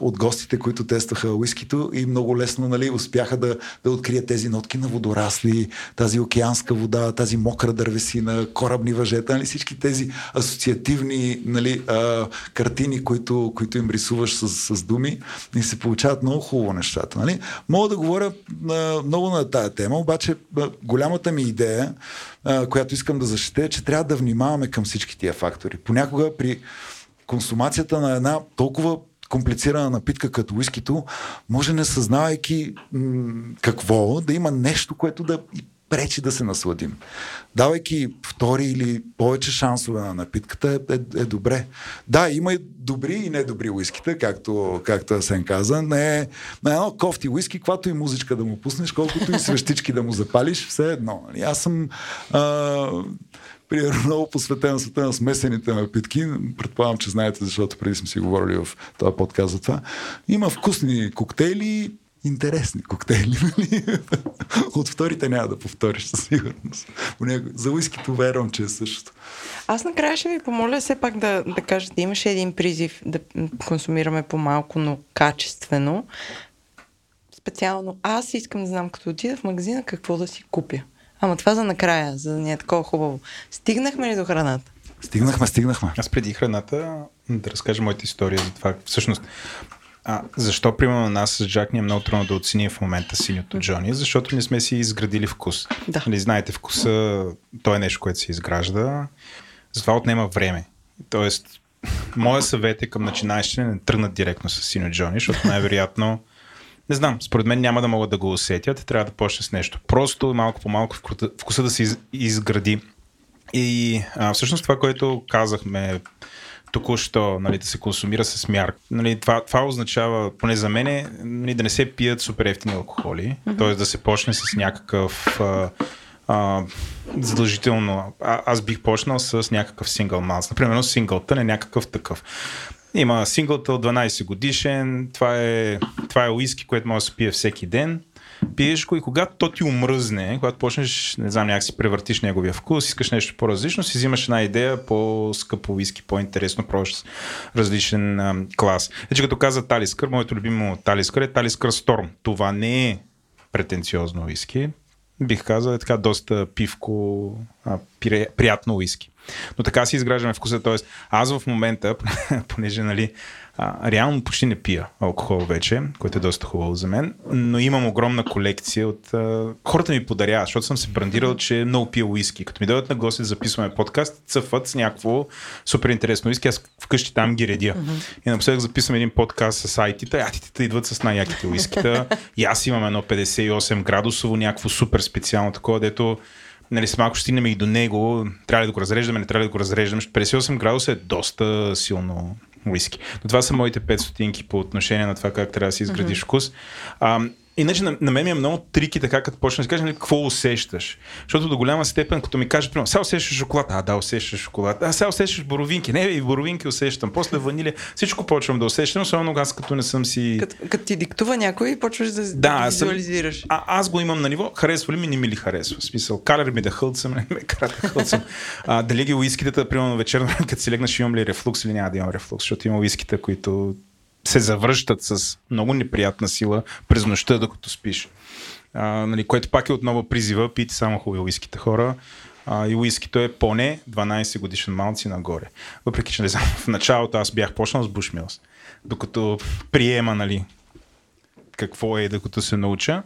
от гостите, които тестваха уискито и много лесно нали, успяха да, да открият тези нотки на водорасли, тази океанска вода, тази мокра дървесина, корабни въжета, нали, всички тези асоциативни нали, а, картини, които, които им рисуваш с, с думи и се получават много хубаво нещата. Нали. Мога да говоря а, много на тая тема, обаче а, голямата ми идея, а, която искам да защитя, е, че трябва да внимаваме към всички тия фактори. Понякога при консумацията на една толкова комплицирана напитка като уискито, може не съзнавайки какво, да има нещо, което да пречи да се насладим. Давайки втори или повече шансове на напитката е, е, е добре. Да, има и добри и недобри уиските, както, както Асен каза. Не е на едно кофти уиски, каквато и музичка да му пуснеш, колкото и свещички да му запалиш, все едно. Нали? Аз съм а, примерно много посветен света на смесените напитки. Предполагам, че знаете, защото преди сме си говорили в този подкаст за това. Има вкусни коктейли, интересни коктейли. (laughs) Нали? От вторите няма да повториш със сигурност. За уискито вервам, че е същото. Аз накрая ще ви помоля все пак да, да кажете, имаше един призив да консумираме по-малко, но качествено. Специално аз искам да знам, като отида в магазина, какво да си купя. Ама това за накрая, за да ни е такова хубаво. Стигнахме ли до храната? Стигнахме, стигнахме. Аз преди храната да разкажа моята история за това. Всъщност, А, защо, примерно, на нас с Джак ни е много трудно да оценим в момента синьото Джони? Защото не сме си изградили вкус. Да. Нали, знаете, вкуса, то е нещо, което се изгражда. Затова отнема време. Тоест, моя съвет е към начинаещите не тръгнат директно с синьо Джони, защото най-вероятно не знам, според мен няма да могат да го усетят. Трябва да почне с нещо. Просто малко по малко вкуса- да се из- изгради. И а, всъщност това, което казахме току-що, нали, да се консумира с мярка. Нали, това, това означава, поне за мен, нали, да не се пият супер ефтини алкохоли, mm-hmm. т.е. да се почне с някакъв а, а, задължително. А, аз бих почнал с някакъв сингъл малс. Например, синглтън е някакъв такъв. Има синглтъл 12 годишен, това е, това е уиски, което може да се пие всеки ден. Пиеш го и когато то ти умръзне, когато почнеш, не знам, някак си превъртиш неговия вкус, искаш нещо по-различно, си взимаш една идея по-скъпо уиски, по-интересно, пробваш с различен а, клас. Значи като каза Талискър, моето любимо Талискър е Талискър Сторм. Това не е претенциозно уиски. Бих казал е така доста пивко, а, приятно уиски. Но така си изграждаме вкуса. Тоест, аз в момента, (laughs) понеже нали, а, реално почти не пия алкохол вече, което е доста хубаво за мен, но имам огромна колекция от... А, хората ми подаряват, защото съм се брандирал, че много пия уиски. Като ми дойдат на гости да записваме подкаст, цъфат с някакво супер интересно уиски, аз вкъщи там ги редя. И напоследък записвам един подкаст с айтите, айтите идват с най-яките уискита. (laughs) И аз имам едно 58 градусово, някакво супер специално такова, дето нали, с малко ще стигнем и до него. Трябва ли да го разреждаме, не трябва ли да го разреждаме. 58 градуса е доста силно уиски. Но това са моите 5 стотинки по отношение на това как трябва да си изградиш mm-hmm. вкус. А, Иначе на, на мен ми е много трики така, като почнеш да кажеш, нали, какво усещаш. Защото до голяма степен, като ми кажеш, примерно, сега усещаш шоколад, а да, усещаш шоколад, а сега усещаш боровинки, не, и боровинки усещам, после ванилия, всичко почвам да усещам, особено аз като не съм си... Като, като ти диктува някой почваш да, да, Да, да аз съм- визуализираш. А, аз го имам на ниво, харесва ли ми, не ми ли харесва. В смисъл, ли ми да хълцам, не ме кара да хълцам. А, дали ги уиските, примерно вечерно, (laughs) като си легнаш, имам ли рефлукс или няма да имам рефлукс, защото има уиските, които се завръщат с много неприятна сила през нощта, докато спиш. А, нали, което пак е отново призива, пийте само хубави уиските хора. А, и уискито е поне 12 годишен малци нагоре. Въпреки, че не знам, в началото аз бях почнал с Бушмилс, докато приема, нали, какво е, докато се науча.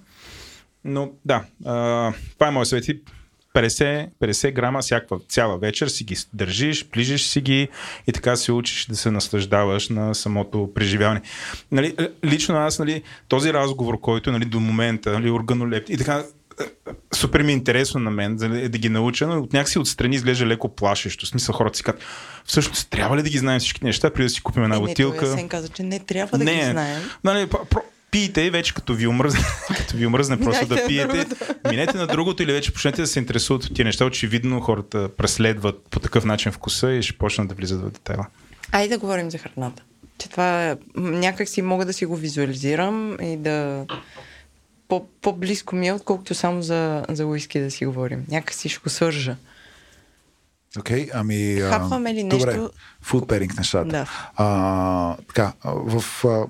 Но да, а, това е моят съвет. И 50, 50 грама всякаква цяла вечер си ги държиш, плижиш си ги и така се учиш да се наслаждаваш на самото преживяване. Нали, лично аз, нали, този разговор, който нали, до момента, нали, органолепти и така, е, супер ми е интересно на мен за да ги науча, но от някакси отстрани изглежда леко плашещо. В смисъл хората си казват, всъщност трябва ли да ги знаем всички неща, преди да си купим една Е, не, бутилка? той Асен каза, че не трябва да ги знаем. Нали, про- пийте и вече като ви омръзне, (laughs) като ви омръзне просто да пиете, минете на другото или вече почнете да се интересуват от тия неща. Очевидно хората преследват по такъв начин вкуса и ще почнат да влизат в детайла. Айде да говорим за храната. Че това е, някак си мога да си го визуализирам и да по, по-близко ми е, отколкото само за, за уиски да си говорим. Някак си ще го свържа. Окей, okay, ами... Хапваме ли Добре, нещо? food pairing нещата. Да. А, така, в... А,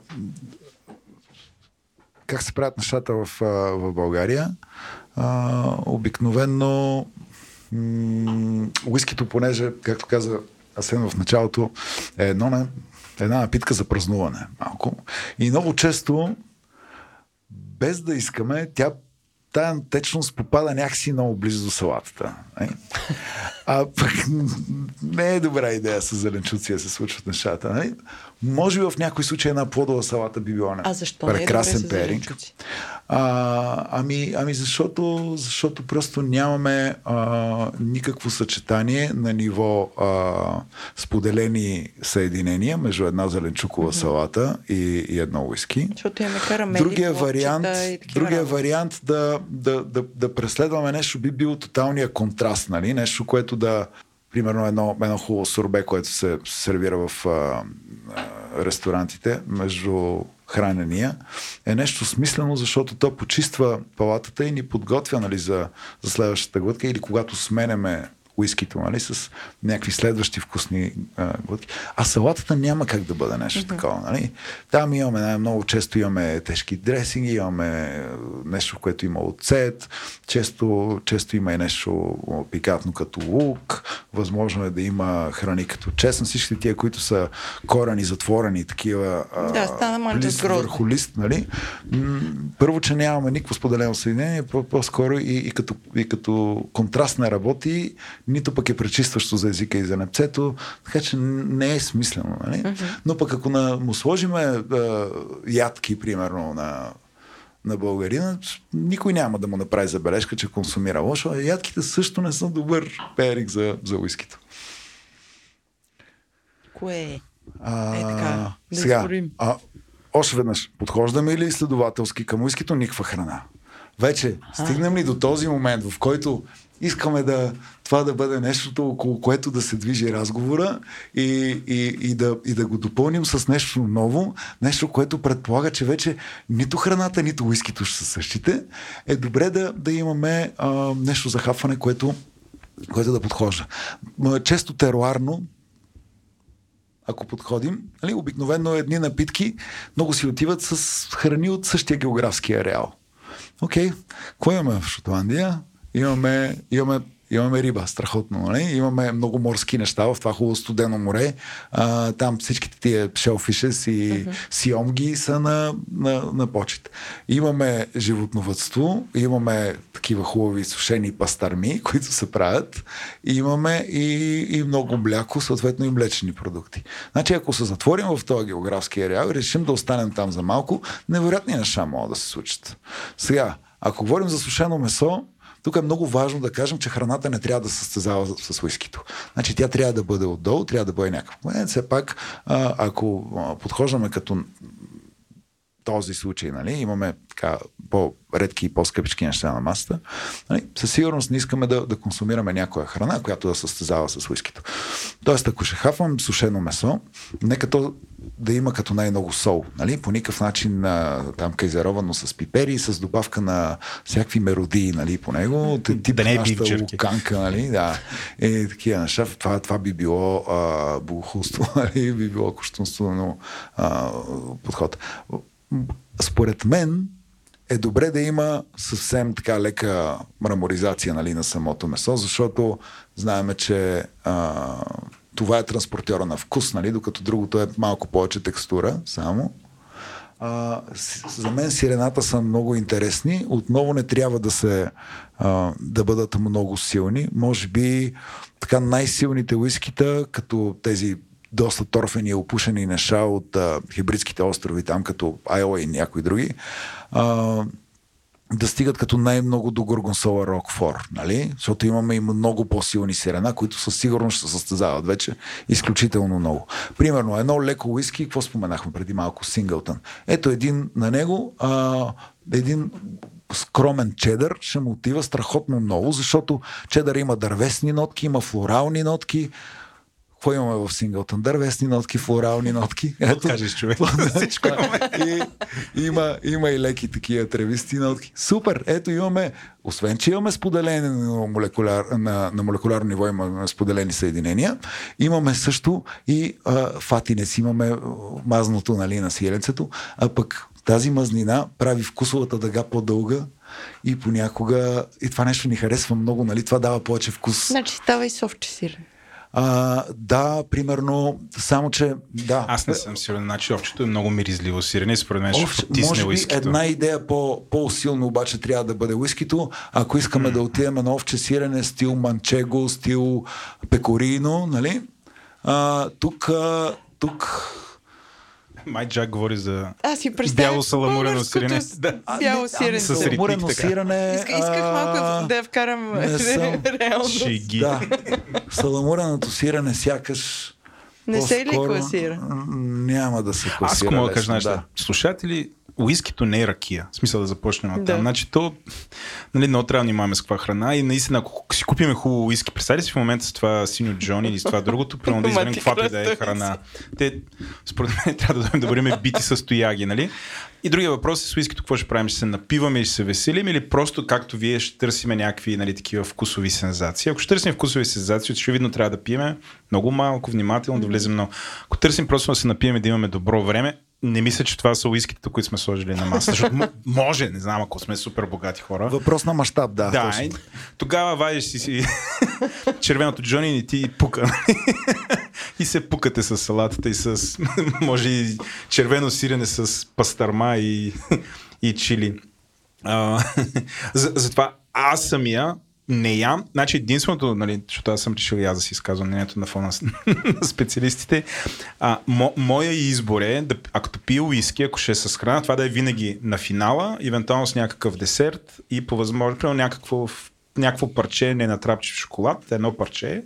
как се правят нещата в, в България? А, обикновенно м- уискито, понеже, както каза Асен в началото, е едно, не, една напитка за празнуване. Малко. И много често без да искаме, тя тая течност попада някакси много близо до салатата. Не? А пък не е добра идея с зеленчуци да се случват нещата. Не? Може би в някой случай една плодова салата би била А защо не е прекрасен перинг. А, ами, ами защото, защото просто нямаме а, никакво съчетание на ниво а, споделени съединения между една зеленчукова салата и, и едно уиски. Защото имаме карамели, Другия вариант, другия вариант да, да, да, да преследваме нещо би бил тоталния контраст, нали? Нещо, което да примерно едно, едно хубаво сорбе, което се сервира в а, а, ресторантите между хранения, е нещо смислено, защото то почиства палатата и ни подготвя нали, за, за следващата глътка или когато сменяме уискито, нали, с някакви следващи вкусни а, глътки. А салатата няма как да бъде нещо mm-hmm. такова. Нали? Там имаме най-много често имаме тежки дресинги, имаме нещо, което има оцет, често, често има и нещо пикатно като лук, възможно е да има храни като честно, всички тия, които са корени, затворени, такива да, стана лист върху лист, нали? Първо, че нямаме никакво споделено съединение, по-скоро и, и, като, и като контраст не работи, нито пък е пречистващо за езика и за непцето, така че не е смислено. Нали? Uh-huh. Но пък ако на, му сложиме а, ядки, примерно, на на българина, никой няма да му направи забележка, че консумира лошо. А ядките също не са добър перик за, за уискито. Кое е? А, е така, да сега, а, още веднъж, подхождаме ли изследователски към уискито никаква храна? Вече стигнем ли до този момент, в който искаме да това да бъде нещото, около което да се движи разговора и, и, и, да, и да го допълним с нещо ново, нещо, което предполага, че вече нито храната, нито уискито ще са същите, е добре да, да имаме а, нещо за хапване, което, което да подхожда. Често теруарно, ако подходим, нали, обикновено едни напитки много си отиват с храни от същия географски ареал. Окей, okay. какво имаме в Шотландия? Имаме, имаме Имаме риба, страхотно. Нали? Имаме много морски неща в това хубаво студено море. А, там всичките тия шелфишес и uh-huh. сиомги са на, на, на почет. Имаме животновътство, имаме такива хубави сушени пастарми, които се правят. И имаме и, и много мляко, съответно и млечни продукти. Значи, ако се затворим в този географски ареал и решим да останем там за малко, невероятни неща могат да се случат. Сега, ако говорим за сушено месо, тук е много важно да кажем, че храната не трябва да състезава с уискито. Значи тя трябва да бъде отдолу, трябва да бъде някакъв момент. Все пак, ако подхождаме като този случай, нали, имаме така по-редки и по-скъпички неща на масата, нали, със сигурност не искаме да, да консумираме някоя храна, която да състезава с уискито. Тоест, ако ще хапвам сушено месо, нека то да има като най-много сол. Нали? По никакъв начин а, там кайзеровано с пипери, с добавка на всякакви меродии нали, по него. Тип да не е луканка, нали? Да. Е, такива неща. Това, това би било а, богохулство, (laughs) нали? би било коштунствено подход. Според мен, е добре да има съвсем така лека мраморизация нали, на самото месо, защото знаеме, че а, това е транспортьора на вкус, нали, докато другото е малко повече текстура само. А, за мен сирената са много интересни. Отново не трябва да се а, да бъдат много силни. Може би така най-силните уискита, като тези доста торфени и опушени неща от а, хибридските острови, там като Айова и някои други, а, да стигат като най-много до Горгонсола Рокфор, нали? Защото имаме и много по-силни сирена, които със сигурност ще състезават вече изключително много. Примерно, едно леко уиски, какво споменахме преди малко, Синглтън. Ето един на него, а, един скромен чедър ще му отива страхотно много, защото чедър има дървесни нотки, има флорални нотки, какво имаме в Синглтън? Дървесни нотки, флорални нотки. (laughs) Ето, кажеш, човек. (laughs) Всичко имаме. И, има, има и леки такива тревисти нотки. Супер! Ето имаме, освен че имаме споделение на, молекуляр, на, на молекулярно ниво, имаме споделени съединения, имаме също и а, фатинес, имаме мазното нали, на силенцето, а пък тази мазнина прави вкусовата дъга по-дълга и понякога и това нещо ни харесва много, нали? Това дава повече вкус. Значи става и софче сирене. А, да, примерно, само че да. Аз не съм сигурен, значи овчето е много миризливо сирене, според мен ще потисне може би уискито. една идея по, по-силно обаче трябва да бъде уискито. Ако искаме mm. да отидем на овче сирене, стил манчего, стил пекорино, нали? А, тук, тук май Джак говори за Аз си бяло саламурено сирене. Да. Бяло сирене. С саламурено сирене. Иска, исках малко да я вкарам (laughs) реално. Шиги. Да. Саламуреното сирене сякаш не се ли класира? Няма да се класира. Аз ако мога да кажа нещо. Да. Слушатели, уискито не е ракия. В смисъл да започнем от Да. там. Значи то, нали, много трябва да внимаваме с каква храна и наистина, ако си купиме хубаво уиски, представи си в момента с това синьо Джони или с това другото, (laughs) примерно да изберем и да е храна. Те, според мен, (laughs) трябва да дойдем да бъдем бити с тояги, нали? И другия въпрос е с уискито какво ще правим? Ще се напиваме ще се веселим или просто както вие ще търсиме някакви нали, такива вкусови сензации? Ако ще търсим вкусови сензации, очевидно трябва да пиеме много малко, внимателно, да влезем много. Ако търсим просто да се напиеме, да имаме добро време, не мисля, че това са уиските, които сме сложили на маса. Защото може, не знам, ако сме супер богати хора. Въпрос на мащаб, да. Да, точно. тогава вадиш си, си (laughs) червеното Джони и ти пука. (laughs) и се пукате с салатата и с, (laughs) може и червено сирене с пастърма и, и чили. А, за- затова аз самия не ям. Значи единственото, нали, защото аз съм решил и аз да си изказвам мнението на фона (laughs) на специалистите. А, мо, моя избор е, да, ако пия уиски, ако ще е с храна, това да е винаги на финала, евентуално с някакъв десерт и по възможност някакво, някакво парче, не натрапчив шоколад, едно парче,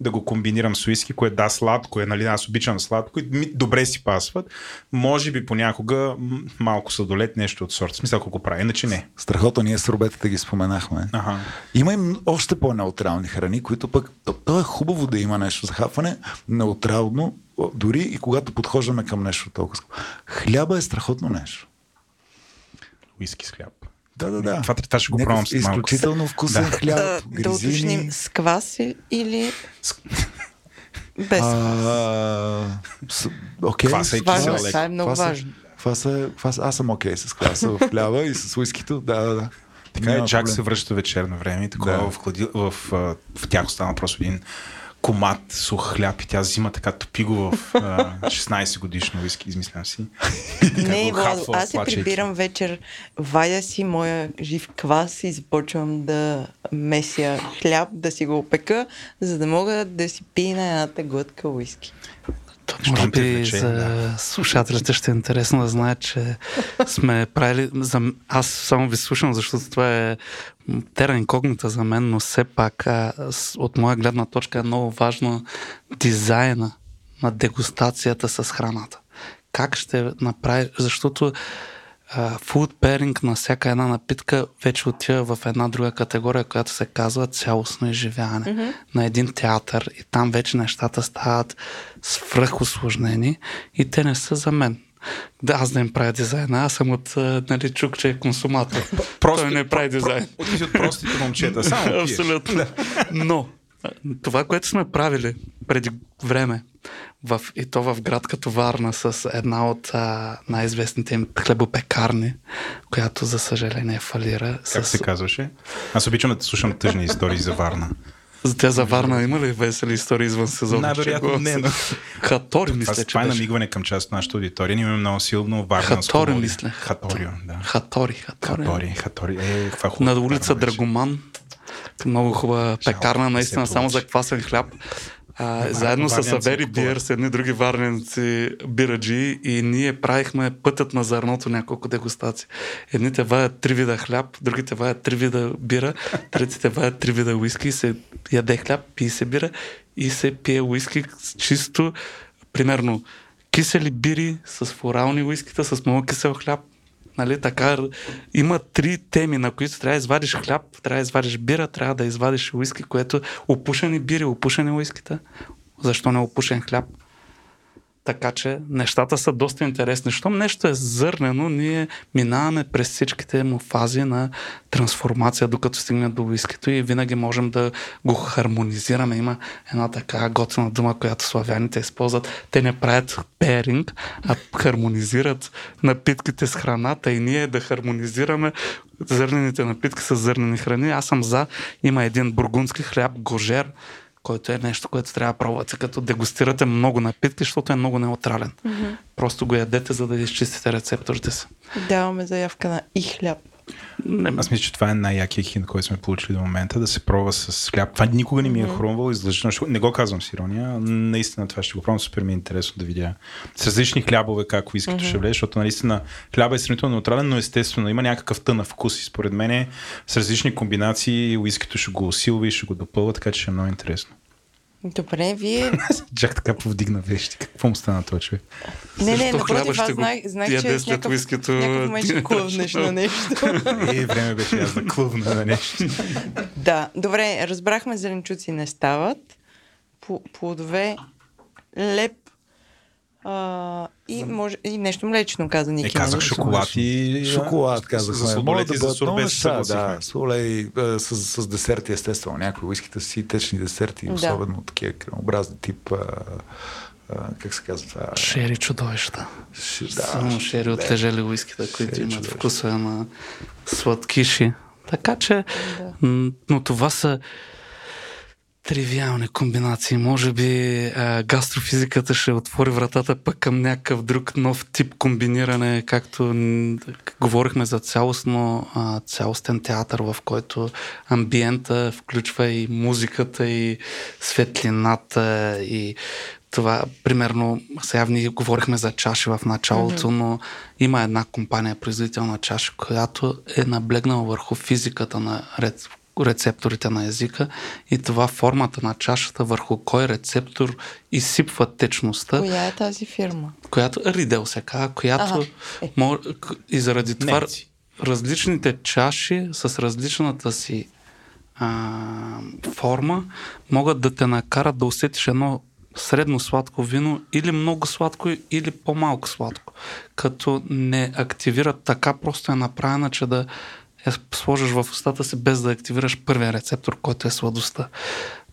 да го комбинирам с уиски, което да, сладко е, нали, аз обичам сладко и ми добре си пасват. Може би понякога малко сладолет, нещо от сорт. В Смисъл, ако го прави, иначе не. Страхотно, ние с робетата ги споменахме. Ага. Има и още по-неутрални храни, които пък, то, то е хубаво да има нещо за хапване, неутрално, дори и когато подхождаме към нещо толкова. Хляба е страхотно нещо. Уиски с хляб. Да, да, да. Това, това ще го Някакъв пробвам след малко. Изключително (laughs) вкусен Да. хляб, Да, да уточним с квас или С- без. А, с- Окей. Кваса е, това е много Кваса- важно. Кваса, кваса, аз съм окей с кваса в хляба и с уискито. Да, да, да. Така е, Джак проблем. се връща вечерно време и такова Да. в, хлади... в, а, в тях остана просто един комат сух хляб и тя взима така топи го в а, 16 годишно уиски, измислям си. (laughs) Не, Владо, аз се прибирам вечер, вадя си моя жив квас и започвам да меся хляб, да си го опека, за да мога да си пия на едната глътка уиски. То, може би влече, за да. слушателите ще е интересно да знаят, че сме правили... За... Аз само ви слушам, защото това е тера инкогнита за мен, но все пак а, от моя гледна точка е много важно дизайна на дегустацията с храната. Как ще направи... Защото фуд перинг на всяка една напитка вече отива в една друга категория, която се казва цялостно изживяване mm-hmm. на един театър и там вече нещата стават свръхосложнени и те не са за мен. Да, аз да им правя дизайна, аз съм от, а, нали, чук, че е консуматор. Просто- Той не прави дизайн. От, си от простите момчета, само. (laughs) Абсолютно. Но това, което сме правили преди време, в, и то в град като Варна, с една от а, най-известните им хлебопекарни, която за съжаление фалира. Как с... се казваше? Аз обичам да слушам тъжни истории за Варна. За тя за Варна има ли весели истории извън сезона? Най-вероятно не, но- (laughs) Хатори, мисля, че това е намигване към част от нашата аудитория. Ние имаме много силно варнанско Хатори, мисля. Хаторио, да. Хатори, Хатори. Хатори, Хатори. Е, каква хубава На улица. Драгоман. Много хубава пекарна, наистина, само за квасен хляб. А, заедно с Авери. Биер, с едни други варненци бираджи и ние правихме пътят на зърното няколко дегустации. Едните ваят три вида хляб, другите ваят три вида бира, третите ваят три вида уиски и се яде хляб, пие се бира и се пие уиски чисто, примерно, кисели бири с флорални уискита, с много кисел хляб, Нали, така, има три теми, на които трябва да извадиш хляб, трябва да извадиш бира, трябва да извадиш уиски, което опушени бири, опушени уискита. Защо не опушен хляб? Така че нещата са доста интересни. Щом нещо е зърнено, ние минаваме през всичките му фази на трансформация, докато стигне до уискито и винаги можем да го хармонизираме. Има една така готина дума, която славяните използват. Те не правят перинг, а хармонизират напитките с храната и ние да хармонизираме зърнените напитки с зърнени храни. Аз съм за. Има един бургундски хляб, гожер, който е нещо, което трябва да пробвате, като дегустирате много напитки, защото е много неутрален. Mm-hmm. Просто го ядете, за да изчистите рецепторите си. Даваме заявка на и хляб. Не, Аз мисля, че това е най-якият хин, който сме получили до момента, да се пробва с хляб. Това никога не ми е хрумвало излъчено. Ще- Не го казвам с ирония. Наистина това ще го пробвам. Супер ми е интересно да видя с различни хлябове как уискито ще влезе, защото наистина хляба е сравнително неутрален, но естествено има някакъв тънъв вкус и според мен с различни комбинации уискито ще го усилва и ще го допълва, така че ще е много интересно. Добре, вие... (laughs) Чак така повдигна вещи. Какво му стана този човек? Не, не, Защо напротив, аз знаех, знаех че след някакъв, уискито, някакъв момент ще клъвнеш на (laughs) нещо. Е, време беше аз да клъвна на нещо. да, добре, разбрахме, зеленчуци не стават. По- Плодове, леп а, и, може, и нещо млечно, каза Ники. Е, казах нали? шоколад и... Шоколад, За казахме. Могат сладолети да за бъдат сурбез много се неща, съгласихме. да. Солей с, с десерти, естествено. Някои уиските си течни десерти, Да. особено такива кремообразни тип, а, а, как се казва това? Шери чудовища. Ши, Да, Само шери от тежели уиските, които имат чудовища. вкуса на сладкиши. Така че, м, но това са тривиални комбинации. Може би а, гастрофизиката ще отвори вратата пък към някакъв друг нов тип комбиниране, както говорихме за цялостно, а, цялостен театър, в който амбиента включва и музиката, и светлината, и това, примерно, сега ние говорихме за чаши в началото, mm-hmm. но има една компания, производител на чаши, която е наблегнала върху физиката на рец, рецепторите на езика и това формата на чашата върху кой рецептор изсипва течността, Коя е тази фирма? която Ридел се казва, която Аха, е. мож, и заради това Немци. различните чаши с различната си а, форма могат да те накарат да усетиш едно средно сладко вино или много сладко или по-малко сладко. Като не активират така просто е направена, че да я сложиш в устата си без да активираш първия рецептор, който е сладостта.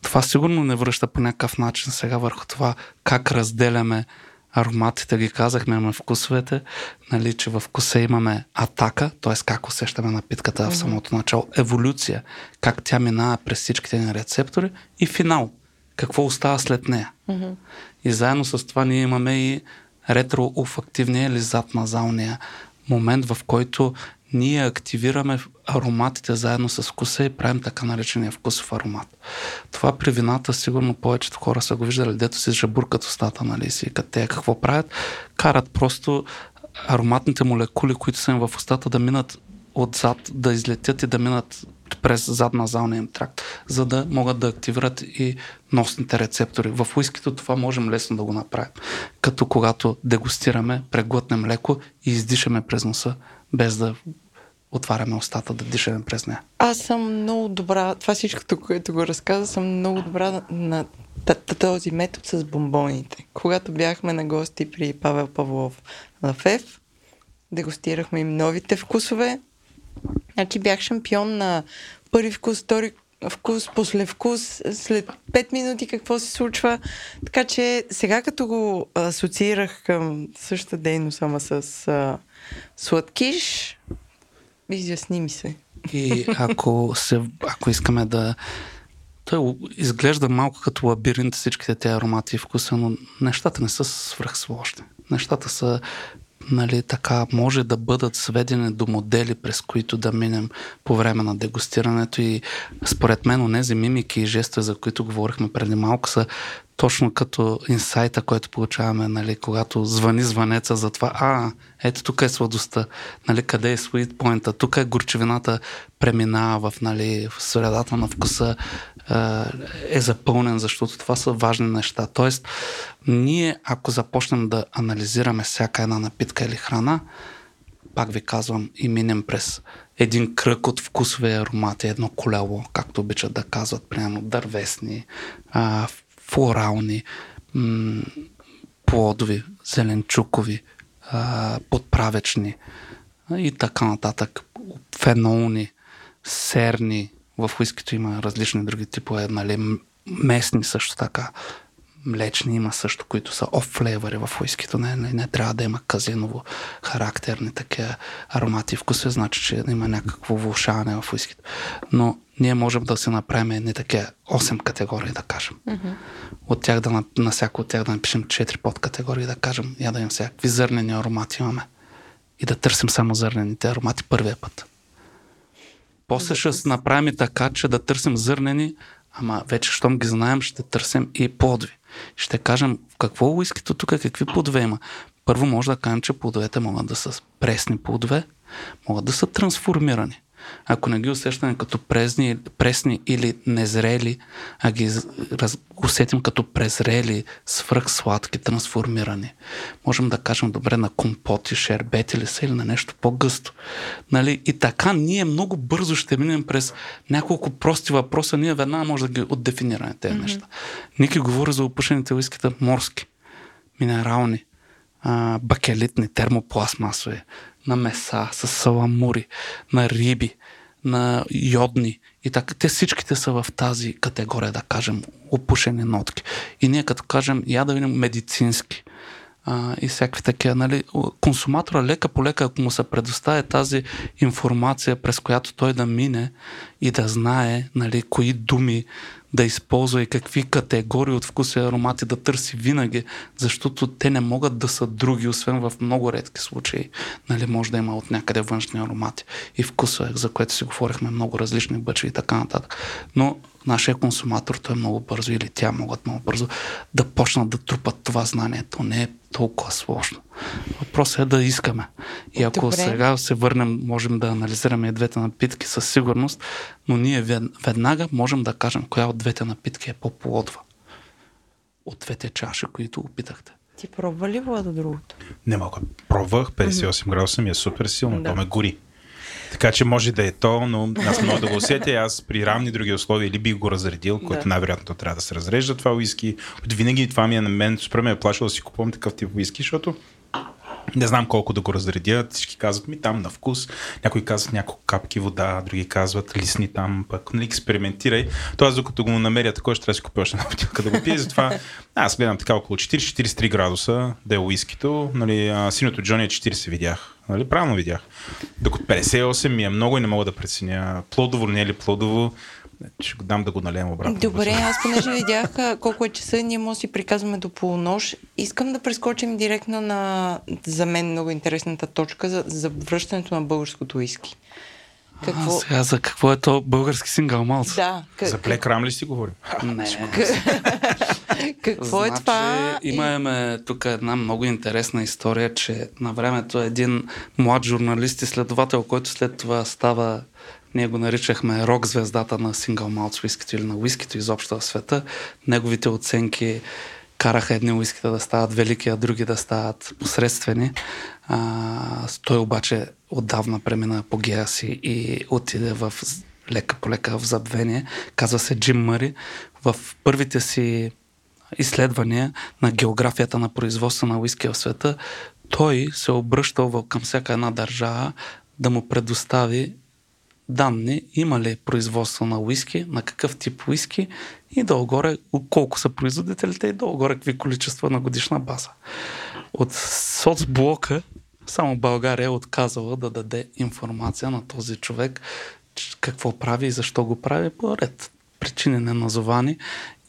Това сигурно не връща по някакъв начин сега върху това как разделяме ароматите, ги казахме на вкусовете, нали, че в вкуса имаме атака, т.е. как усещаме напитката в самото начало, еволюция, как тя минава през всичките ни рецептори и финал, какво остава след нея. И заедно с това ние имаме и ретроуфактивния или задназалния момент, в който ние активираме ароматите заедно с вкуса и правим така наречения вкусов аромат. Това при вината сигурно повечето хора са го виждали, дето си жабуркат устата, нали, си викат те какво правят, карат просто ароматните молекули, които са им в устата да минат отзад, да излетят и да минат през задназалния им тракт, за да могат да активират и носните рецептори. В уискито това можем лесно да го направим. Като когато дегустираме, преглътнем леко и издишаме през носа, без да отваряме устата, да дишаме през нея. Аз съм много добра, това всичкото, което го разказа, съм много добра на, този метод с бомбоните. Когато бяхме на гости при Павел Павлов на ФЕФ, дегустирахме им новите вкусове. Значи бях шампион на първи вкус, втори вкус, после вкус, след 5 минути какво се случва. Така че сега като го асоциирах към същата дейност, ама с а, сладкиш, изясни ми се. И ако, се, ако искаме да... Той изглежда малко като лабиринт всичките тези аромати и вкуса, но нещата не са свръхсложни. Нещата са нали, така, може да бъдат сведени до модели, през които да минем по време на дегустирането и според мен онези мимики и жестове, за които говорихме преди малко, са точно като инсайта, който получаваме, нали, когато звъни звънеца за това, а, ето тук е сладостта, нали, къде е sweet point тук е горчевината преминава в, нали, в средата на вкуса, е запълнен, защото това са важни неща. Тоест, ние, ако започнем да анализираме всяка една напитка или храна, пак ви казвам, и минем през един кръг от вкусове аромати, едно колело, както обичат да казват, примерно дървесни, а, флорални, м- плодови, зеленчукови, а, подправечни и така нататък, фенолни, серни, в уискито има различни други типове, нали, местни също така, млечни има също, които са off флейвъри в уискито. Не, не, не трябва да има казиново характерни такива аромати и вкусове, значи, че има някакво влушаване в уискито. Но ние можем да си направим едни такива 8 категории, да кажем. Mm-hmm. От тях да, на, на всяко от тях да напишем 4 подкатегории, да кажем, я да имам всякакви зърнени аромати имаме. И да търсим само зърнените аромати първия път. После ще направим и така, че да търсим зърнени, ама вече, щом ги знаем, ще търсим и плодови. Ще кажем какво уискито тук, какви плодове има. Първо може да кажем, че плодовете могат да са пресни плодове, могат да са трансформирани. Ако не ги усещаме като презни, пресни или незрели, а ги раз, усетим като презрели, свръхсладки, трансформирани, можем да кажем добре на компоти, шербети ли са или на нещо по-гъсто. Нали? И така ние много бързо ще минем през няколко прости въпроса, ние веднага може да ги отдефинираме тези mm-hmm. неща. Ники говори за опушените уиските морски, минерални, а, бакелитни, термопластмасови, на меса, с саламури, на риби, на йодни и така. Те всичките са в тази категория, да кажем, опушени нотки. И ние като кажем, я да видим медицински а, и всякакви такива, нали, консуматора лека по лека, ако му се предоставя тази информация, през която той да мине и да знае, нали, кои думи да използва и какви категории от вкуси и аромати да търси винаги, защото те не могат да са други, освен в много редки случаи. Нали, може да има от някъде външни аромати и вкусове, за което си говорихме много различни бъчи и така нататък. Но нашия консуматор, той е много бързо или тя могат много бързо да почнат да трупат това знание. То не е толкова сложно. Въпросът е да искаме. И ако Добре. сега се върнем, можем да анализираме и двете напитки със сигурност, но ние веднага можем да кажем коя от двете напитки е по-плодва. От двете чаши, които опитахте. Ти пробва ли вода другото? Не мога. Пробвах, 58 mm-hmm. градуса ми е супер силно, да. то ме гори. Така че може да е то, но аз мога да го усетя. Аз при равни други условия или бих го разредил, което да. най-вероятно трябва да се разрежда това уиски. Винаги това ми е на мен, спре ме е плашило да си купувам такъв тип уиски, защото не знам колко да го разредя. Всички казват ми там на вкус. Някои казват няколко капки вода, други казват лисни там, пък нали, експериментирай. Тоест, докато го намеря такова, ще трябва да си купя още една бутилка да го пия. Затова аз гледам така около 40-43 градуса да е уискито. Нали, синото Джони е 40 видях. Нали, правилно видях. Докато 58 ми е много и не мога да преценя плодово, не е ли плодово. Ще го дам да го налеем обратно. Добре, аз понеже видях колко е часа, ние може да си приказваме до полунощ. Искам да прескочим директно на, за мен много интересната точка за, за връщането на българското уиски. Какво... А, сега за какво е то български сингъл малц? Да. К... За плек рам ли си говорим? Не. (laughs) какво е значи, това? Имаме тук една много интересна история, че на времето един млад журналист и следовател, който след това става ние го наричахме рок звездата на сингъл малц уискито или на уискито изобщо в света. Неговите оценки караха едни уиските да стават велики, а други да стават посредствени. А, той обаче отдавна премина по гея си и отиде в лека по лека в забвение. Казва се Джим Мъри. В първите си изследвания на географията на производство на уиски в света, той се обръщал към всяка една държава да му предостави данни има ли производство на уиски, на какъв тип уиски и долу-горе колко са производителите и долу-горе какви количества на годишна база. От соцблока само България е отказала да даде информация на този човек какво прави и защо го прави по ред причини неназовани.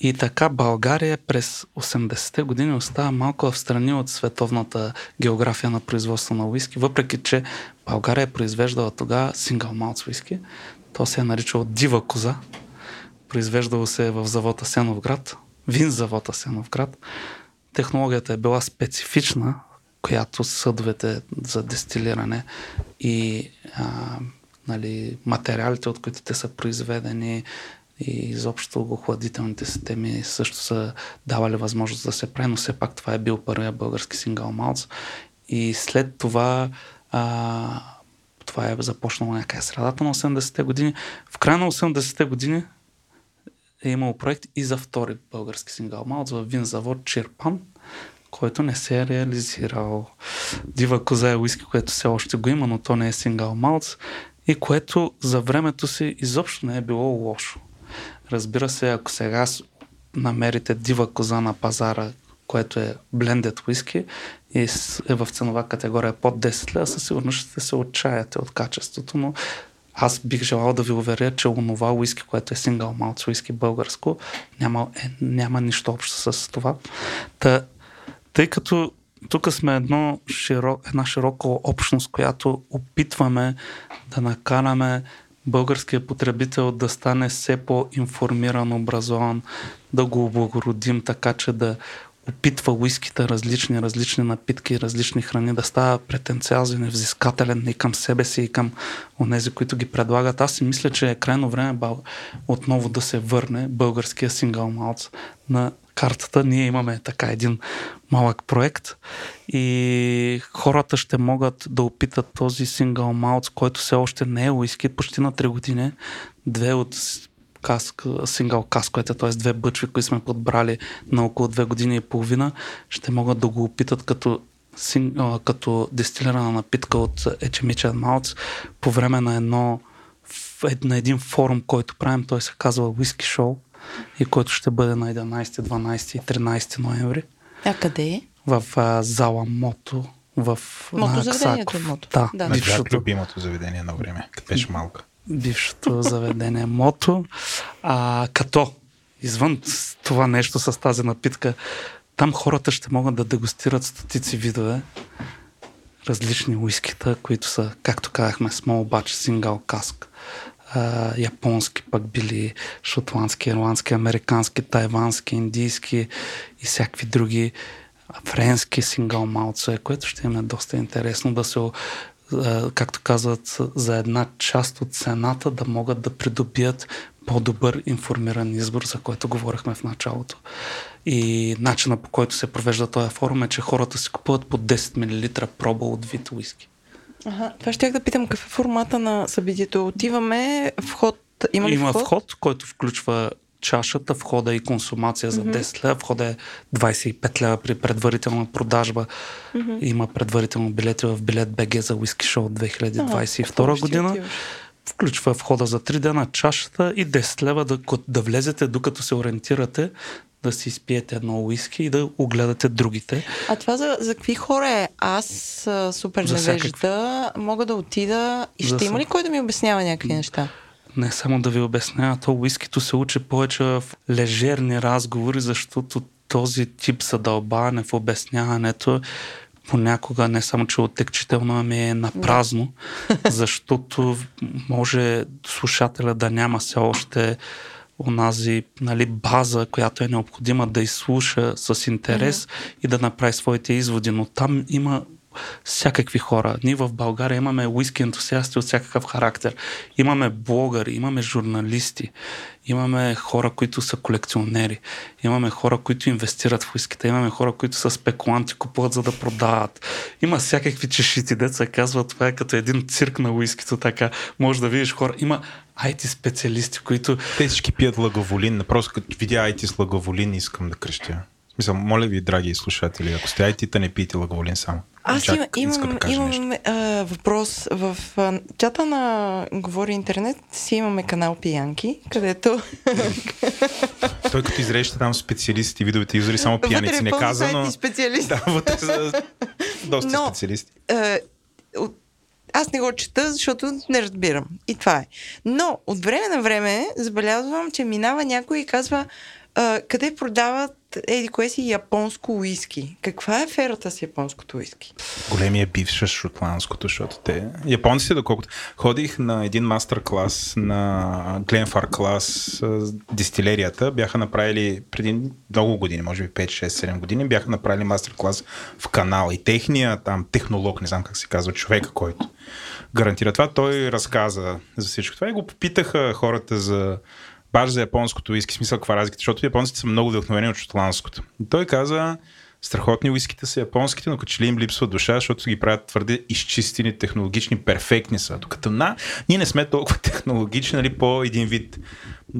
И така България през 80-те години остава малко в страни от световната география на производство на уиски, въпреки че България е произвеждала тогава сингъл малц уиски. То се е наричало Дива коза. Произвеждало се е в завода Сеновград, вин завода Сеновград. Технологията е била специфична, която съдовете за дестилиране и а, нали, материалите, от които те са произведени, и изобщо охладителните системи също са давали възможност да се прави, но все пак това е бил първият български сингъл малц. И след това а, това е започнало някъде средата на 80-те години. В края на 80-те години е имал проект и за втори български сингъл малц в винзавод Чирпан, който не се е реализирал. Дива коза е уиски, което все още го има, но то не е сингъл малц и което за времето си изобщо не е било лошо. Разбира се, ако сега намерите дива коза на пазара, което е блендед whisky и е в ценова категория под 10 лева, със сигурност ще се отчаяте от качеството, но аз бих желал да ви уверя, че онова уиски, което е сингъл малц уиски българско, няма, е, няма нищо общо с това. Та, тъй като тук сме едно широк, една широка общност, която опитваме да накараме българския потребител да стане все по-информиран, образован, да го облагородим така, че да опитва уиските, различни, различни напитки, различни храни, да става претенциозен и взискателен и към себе си, и към онези, които ги предлагат. Аз си мисля, че е крайно време отново да се върне българския сингъл малц на картата. Ние имаме така един малък проект и хората ще могат да опитат този сингъл малц, който все още не е уиски, почти на 3 години. Две от каск, сингъл каск, което е т.е. две бъчви, които сме подбрали на около две години и половина, ще могат да го опитат като като дестилирана напитка от ечемичен малц по време на едно на един форум, който правим, той се казва Whisky Show и който ще бъде на 11, 12 и 13 ноември. А къде е? В а, зала Мото в Мото заведението е Мото. Да, да. Бившото... любимото заведение на време, като беше малко. Бившото заведение Мото. А, като извън това нещо с тази напитка, там хората ще могат да дегустират стотици видове различни уискита, които са, както казахме, small batch, single cask, а, японски пък били, шотландски, ирландски, американски, тайвански, индийски и всякакви други френски сингъл малце, което ще им е доста интересно да се както казват, за една част от цената да могат да придобият по-добър информиран избор, за който говорихме в началото. И начина по който се провежда този форум е, че хората си купуват по 10 мл проба от вид уиски. Ага, това ще да питам какъв е формата на събитието. Отиваме, вход, има ли Има вход? вход, който включва чашата, входа и консумация за 10 лева. Входа е 25 лева при предварителна продажба. Mm-hmm. Има предварително билети в билет БГ за Whisky Show 2022 а, година. Включва входа за 3 дена, чашата и 10 лева да, да влезете, докато се ориентирате да си изпиете едно уиски и да огледате другите. А това за, за какви хора е? Аз, супер невежда, мога да отида и ще за има ли кой да ми обяснява някакви неща? Не само да ви обяснява, то уискито се учи повече в лежерни разговори, защото този тип задълбаване в обясняването понякога не само, че отекчително, ами е на празно, (laughs) защото може слушателя да няма все още онази нали, база, която е необходима да изслуша с интерес mm-hmm. и да направи своите изводи. Но там има всякакви хора. Ние в България имаме уиски ентусиасти от всякакъв характер. Имаме блогъри, имаме журналисти, имаме хора, които са колекционери, имаме хора, които инвестират в уиските, имаме хора, които са спекуланти, купуват за да продават. Има всякакви чешити, деца казват, това е като един цирк на уискито, така. Може да видиш хора. Има IT специалисти, които... Те всички пият лаговолин. Просто като видя IT с лаговолин, искам да крещя. Мисля, моля ви, драги слушатели, ако сте IT, не пийте лаговолин само. Аз Чак, имам, имам, да имам а, въпрос. В а, чата на Говори Интернет си имаме канал Пиянки, където... (laughs) Той като изреща там специалисти, видовете юзери, само пияници не каза, но... специалисти. (laughs) Да, вътре са (laughs) доста но, специалисти. А, от, аз не го чета, защото не разбирам. И това е. Но от време на време забелязвам, че минава някой и казва къде продават еди кое си японско уиски. Каква е ферата с японското уиски? Големия бивш шотландското, защото те... Японците, доколкото... Ходих на един мастер-клас на Гленфар клас дистилерията. Бяха направили преди много години, може би 5, 6, 7 години, бяха направили мастер-клас в канал. И техния там технолог, не знам как се казва, човека, който гарантира това, той разказа за всичко това и го попитаха хората за баш за японското уиски, смисъл каква разлика, защото японците са много вдъхновени от шотландското. И той каза, страхотни уиските са японските, но като че ли им липсва душа, защото ги правят твърде изчистени, технологични, перфектни са. Докато на, ние не сме толкова (laughs) технологични, нали, по един вид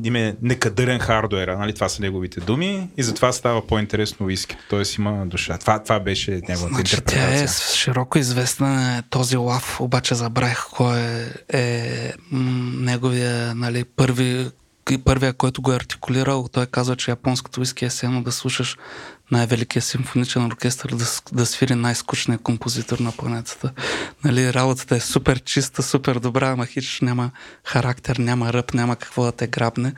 име некадърен хардуер, нали, това са неговите думи и затова става по-интересно уиски. Тоест има душа. Това, това беше неговата значи, интерпретация. Тя е широко известна този лав, обаче забравих кой е, е м- неговия нали, първи първия, който го е артикулирал, той казва, че японското уиски е сено да слушаш най-великия симфоничен оркестър да, да свири най-скучния композитор на планетата. Нали, работата е супер чиста, супер добра, ама хич няма характер, няма ръб, няма какво да те грабне.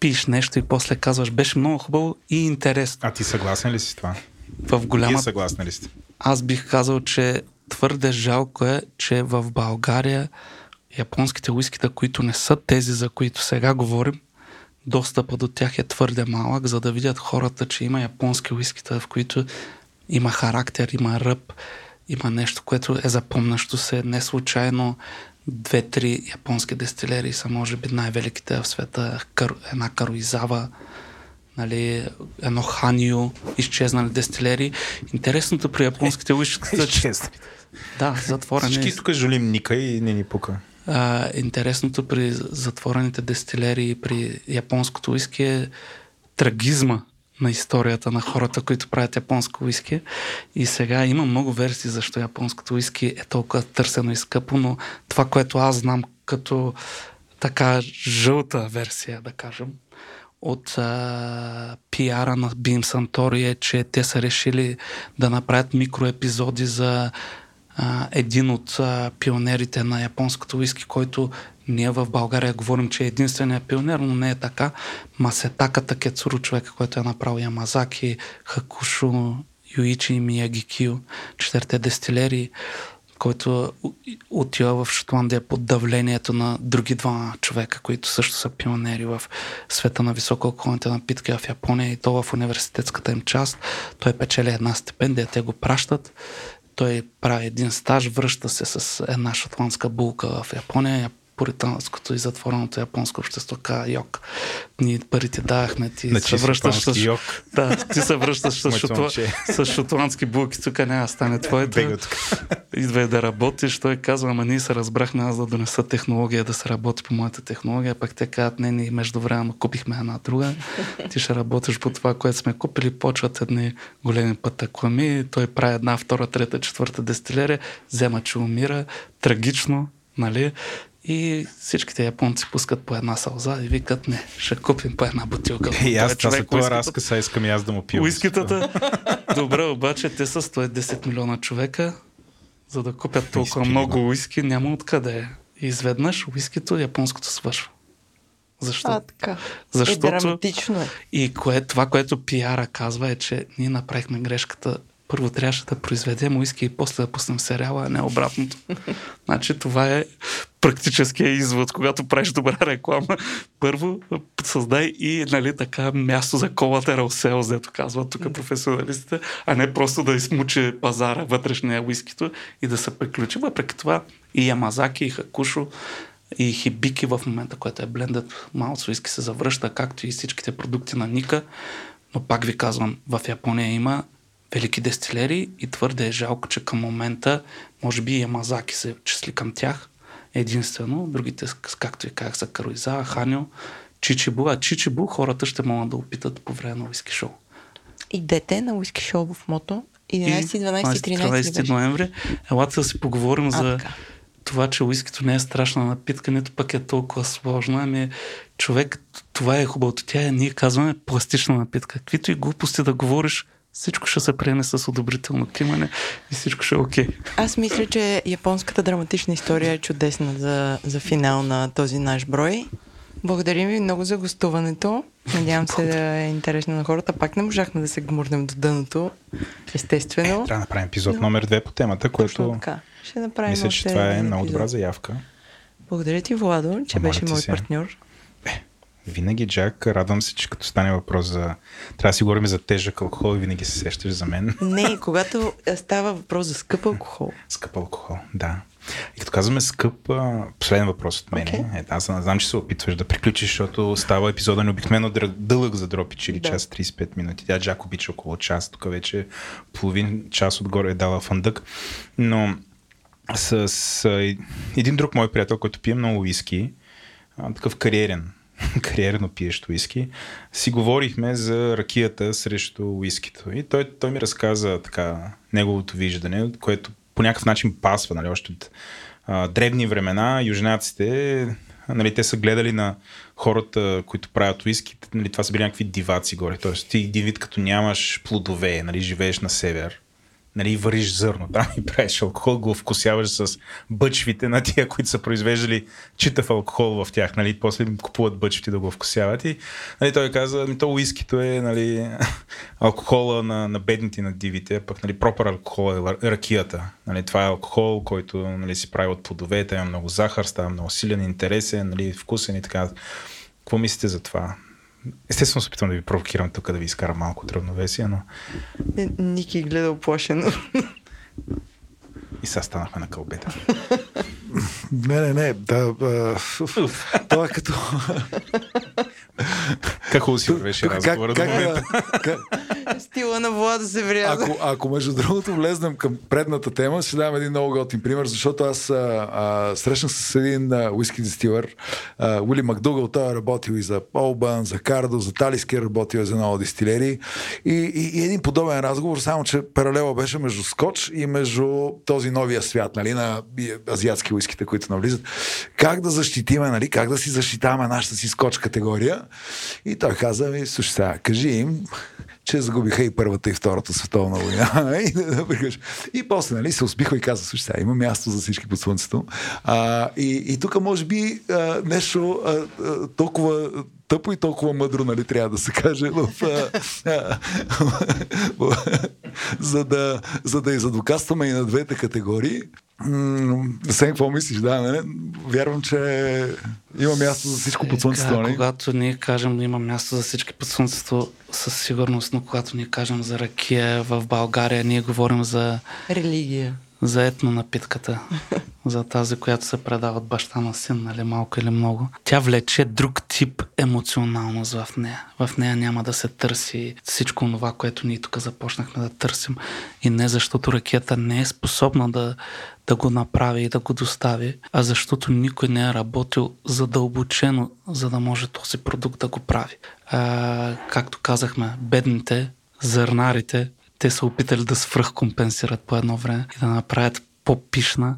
Пиш нещо и после казваш, беше много хубаво и интересно. А ти съгласен ли си с това? В голяма... Вие съгласни ли сте? Аз бих казал, че твърде жалко е, че в България японските уискита, които не са тези, за които сега говорим, достъпа до тях е твърде малък, за да видят хората, че има японски уискита, в които има характер, има ръб, има нещо, което е запомнащо се. Не случайно две-три японски дестилери са, може би, най-великите в света. Една Каруизава, нали, едно Ханио, изчезнали дестилери. Интересното при японските уискита... Да, затворени. Всички тук жулим Ника и не ни пука. А, интересното при затворените дестилери и при японското уиски е трагизма на историята на хората, които правят японско уиски. И сега има много версии защо японското уиски е толкова търсено и скъпо, но това, което аз знам като така жълта версия, да кажем, от а, пиара на Бим Сантори е, че те са решили да направят микроепизоди за а, един от а, пионерите на японското уиски, който ние в България говорим, че е единственият пионер, но не е така. Масетака Такецуру, човека, който е направил Ямазаки, Хакушо, Юичи и Миягикио, четирите дестилери, който отива в Шотландия под давлението на други два човека, които също са пионери в света на високоалкохолните напитки в Япония и то в университетската им част. Той печели една стипендия, те го пращат той прави един стаж, връща се с една шотландска булка в Япония, пуританското и затвореното японско общество каза Йок. Ние парите давахме, ти значи се връщаш с... Йок. (laughs) Да, ти се връщаш с, шотлан... с шотландски булки, тук няма да стане твоето. (laughs) (laughs) Идва да работиш, той казва, ама ние се разбрахме аз да донеса технология, да се работи по моята технология, пак те казват, не, ние между време купихме една друга, ти ще работиш по това, което сме купили, почват едни големи пътаклами, той прави една, втора, трета, четвърта дестилерия, взема, че умира, трагично, нали? И всичките японци пускат по една сълза и викат, не, ще купим по една бутилка. И аз това след това разкаса искам и аз да му пия. Уискитата. Добре, обаче те са 110 милиона човека, за да купят толкова много уиски, няма откъде. И изведнъж уискито японското свършва. Защо? А, така. Защото... Е, драматично е. И кое, това, което пиара казва е, че ние направихме грешката първо трябваше да произведем уиски и после да пуснем сериала, а не обратното. (laughs) значи това е практическия извод, когато правиш добра реклама. Първо създай и нали, така място за collateral sales, дето казват тук професионалистите, а не просто да измучи пазара, вътрешния уискито и да се приключи. Въпреки това и Ямазаки, и Хакушо, и Хибики в момента, което е блендът малко уиски се завръща, както и всичките продукти на Ника. Но пак ви казвам, в Япония има велики дестилери и твърде е жалко, че към момента може би Ямазаки се числи към тях единствено, другите, както и как са Каруиза, Ханио, Чичибу, а Чичибу хората ще могат да опитат по време на Уиски Шоу. Идете на Уиски Шоу в Мото 11, 12, 13, 13 ноември. Елате да си поговорим а, за така. това, че уискито не е страшна напитка, нито пък е толкова сложна. Ами, човек, това е хубавото. Тя е, ние казваме, пластична напитка. Каквито и глупости да говориш, всичко ще се приеме с одобрително кимане и всичко ще е окей. Okay. Аз мисля, че японската драматична история е чудесна за, за финал на този наш брой. Благодарим ви много за гостуването. Надявам се да е интересно на хората. Пак не можахме да се гмурнем до дъното, естествено. Е, трябва да направим епизод но... номер две по темата, което така. Ще направим мисля, че това е много добра заявка. Благодаря ти, Владо, че Помарите беше мой се. партньор. Винаги, Джак, радвам се, че като стане въпрос за... Трябва да си говорим за тежък алкохол и винаги се сещаш за мен. Не, когато става въпрос за скъп алкохол. Скъп алкохол, да. И като казваме скъп, последен въпрос от мен. Okay. Е, аз знам, че се опитваш да приключиш, защото става епизода необикновено дълъг за дропич или да. час 35 минути. Тя Джак обича около час, тук вече половин час отгоре е дала фандък. Но с, с един друг мой приятел, който пие много виски, такъв кариерен (laughs) кариерно пиещо уиски, си говорихме за ракията срещу уискито. И той, той ми разказа така неговото виждане, което по някакъв начин пасва, нали, още от а, древни времена, южнаците, нали, те са гледали на хората, които правят уиски, нали, това са били някакви диваци горе. Тоест ти един вид като нямаш плодове, нали, живееш на север, нали, вариш зърно там и правиш алкохол, го вкусяваш с бъчвите на тия, които са произвеждали читав алкохол в тях, нали, после им купуват бъчвите да го вкусяват и нали, той каза, ми то уискито е нали, (laughs) алкохола на, на бедните на дивите, пък нали, пропър алкохол е ракията. Нали, това е алкохол, който нали, си прави от плодове, има много захар, става много силен, интересен, нали, вкусен и така. Какво мислите за това? Естествено се опитвам да ви провокирам тук, да ви изкарам малко от равновесие, но Е, Ники гледа оплашено. и сега станахме на кълбета. (laughs) Не, не, не. Да, а, това е като... Как хубаво си вървеше разговора до момента. как, Стила на Влада се вряза. ако, ако между другото влезнем към предната тема, ще дам един много готин пример, защото аз а, а, срещнах с един а, уиски дистилър, а, Уили Макдугал, той е работил и за Олбан, за Кардо, за Талиски, е работил и за много дистилери. И, и, и един подобен разговор, само че паралела беше между скотч и между този новия свят, нали, на азиатски уиските, които навлизат. Как да защитиме, нали, как да си защитаваме нашата си скотч категория. И той каза ми, слушай сега, кажи им, че загубиха и Първата и Втората световна война. (laughs) и, да, да и после нали, се усмихва и каза, слушай, сега има място за всички под слънцето. А, и, и тук може би а, нещо а, а, толкова тъпо и толкова мъдро, нали, трябва да се каже, в, а, а, (laughs) за, да, за да изадвокастваме и на двете категории. М, Сен, какво мислиш? Да, не? Вярвам, че има място за всичко под слънцето. Сега, нали? когато ние кажем, има място за всички под слънцето, със сигурност, но когато ние кажем за ракия в България, ние говорим за, Религия. За етно напитката, (laughs) за тази, която се предава от баща на син, нали, малко или много. Тя влече друг тип емоционалност в нея. В нея няма да се търси всичко това, което ние тук започнахме да търсим. И не защото ракията не е способна да, да го направи и да го достави, а защото никой не е работил задълбочено, за да може този продукт да го прави. А, както казахме, бедните, зърнарите, те са опитали да свръхкомпенсират по едно време и да направят по-пишна,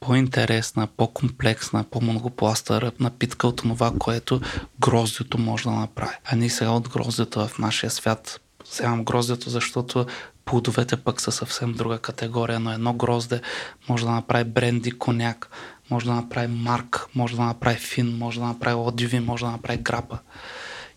по-интересна, по-комплексна, по-многопласта напитка от това, което гроздето може да направи. А ние сега от гроздето в нашия свят вземам гроздето, защото плодовете пък са съвсем друга категория, но едно грозде може да направи бренди, коняк, може да направи марк, може да направи фин, може да направи одиви, може да направи грапа.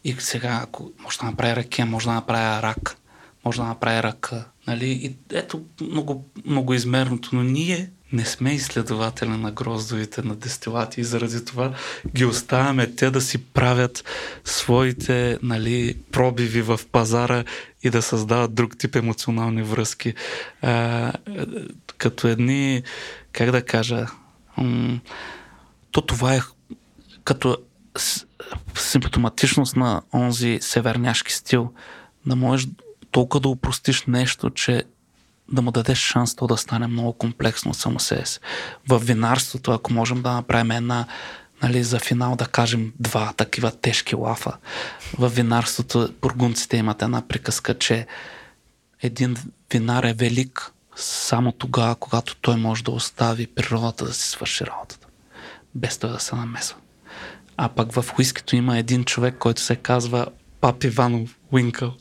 И сега, ако може да направи ракия, може да направи рак, може да направи ръка. Нали? И ето много, много измерното, но ние не сме изследователи на гроздовите, на дестилати и заради това ги оставяме те да си правят своите нали, пробиви в пазара и да създават друг тип емоционални връзки. А, като едни, как да кажа, м- то това е като симптоматичност на онзи северняшки стил, да можеш толкова да упростиш нещо, че да му дадеш шанс то да стане много комплексно само себе си. В винарството, ако можем да направим една, нали, за финал да кажем два такива тежки лафа, в винарството бургунците имат една приказка, че един винар е велик само тогава, когато той може да остави природата да си свърши работата, без той да се намесва. А пък в уискито има един човек, който се казва Пап Иванов Уинкъл,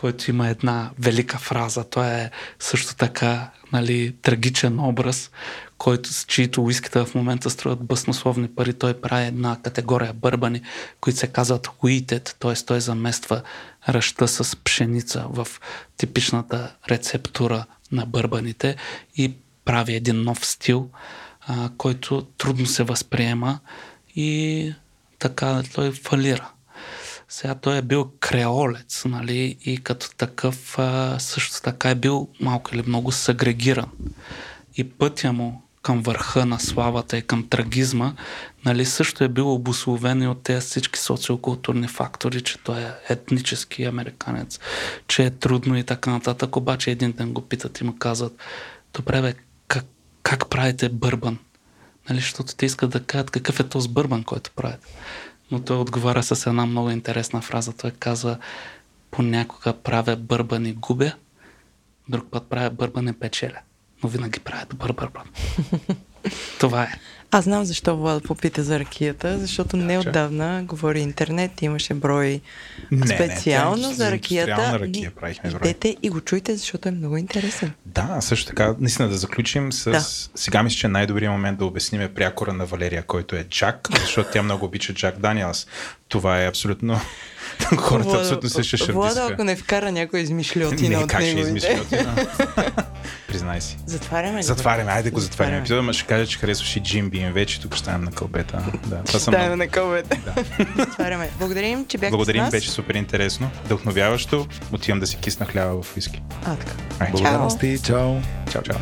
който има една велика фраза. Той е също така нали, трагичен образ, който с чието уиските в момента струват баснословни пари. Той прави една категория бърбани, които се казват wheated, т.е. той замества ръща с пшеница в типичната рецептура на бърбаните и прави един нов стил, а, който трудно се възприема и така той фалира. Сега той е бил креолец, нали, и като такъв а, също така е бил малко или много сегрегиран. И пътя му към върха на славата и към трагизма, нали, също е бил обусловен и от тези всички социокултурни фактори, че той е етнически американец, че е трудно и така нататък. Обаче един ден го питат и му казват, добре бе, как, как правите бърбан? Нали, защото те искат да кажат какъв е този бърбан, който правите. Но той отговаря с една много интересна фраза. Той казва, понякога правя бърбан и губя, друг път правя бърбан и печеля. Но винаги правя добър бърбан. (laughs) Това е. Аз знам защо Влада попита за ракията, защото неотдавна говори интернет, имаше брой Не, не, специално тя е за ракията. ракия правихме брой. Идете и го чуйте, защото е много интересен. Да, също така, наистина да заключим с... Да. Сега мисля, че е най-добрият момент да обясниме прякора на Валерия, който е Джак, защото тя много обича Джак Даниелс. Това е абсолютно... Хората Влада- абсолютно се ще Влада, ако не вкара някой измишлетина Не, от как ще измисли? (laughs) Признай си. Затваряме ли? Затваряме, айде го затваряме. Епизода, ма ще кажа, че харесваш и Джим Бим вече, тук ще ставим на кълбета. Да, това съм много- на кълбете. (laughs) Затваряме. Благодарим, че бяхте Благодарим, с нас. беше супер интересно. Вдъхновяващо. Отивам да си кисна хляба в виски. А, така. Благодарности, чао. Чао, чао.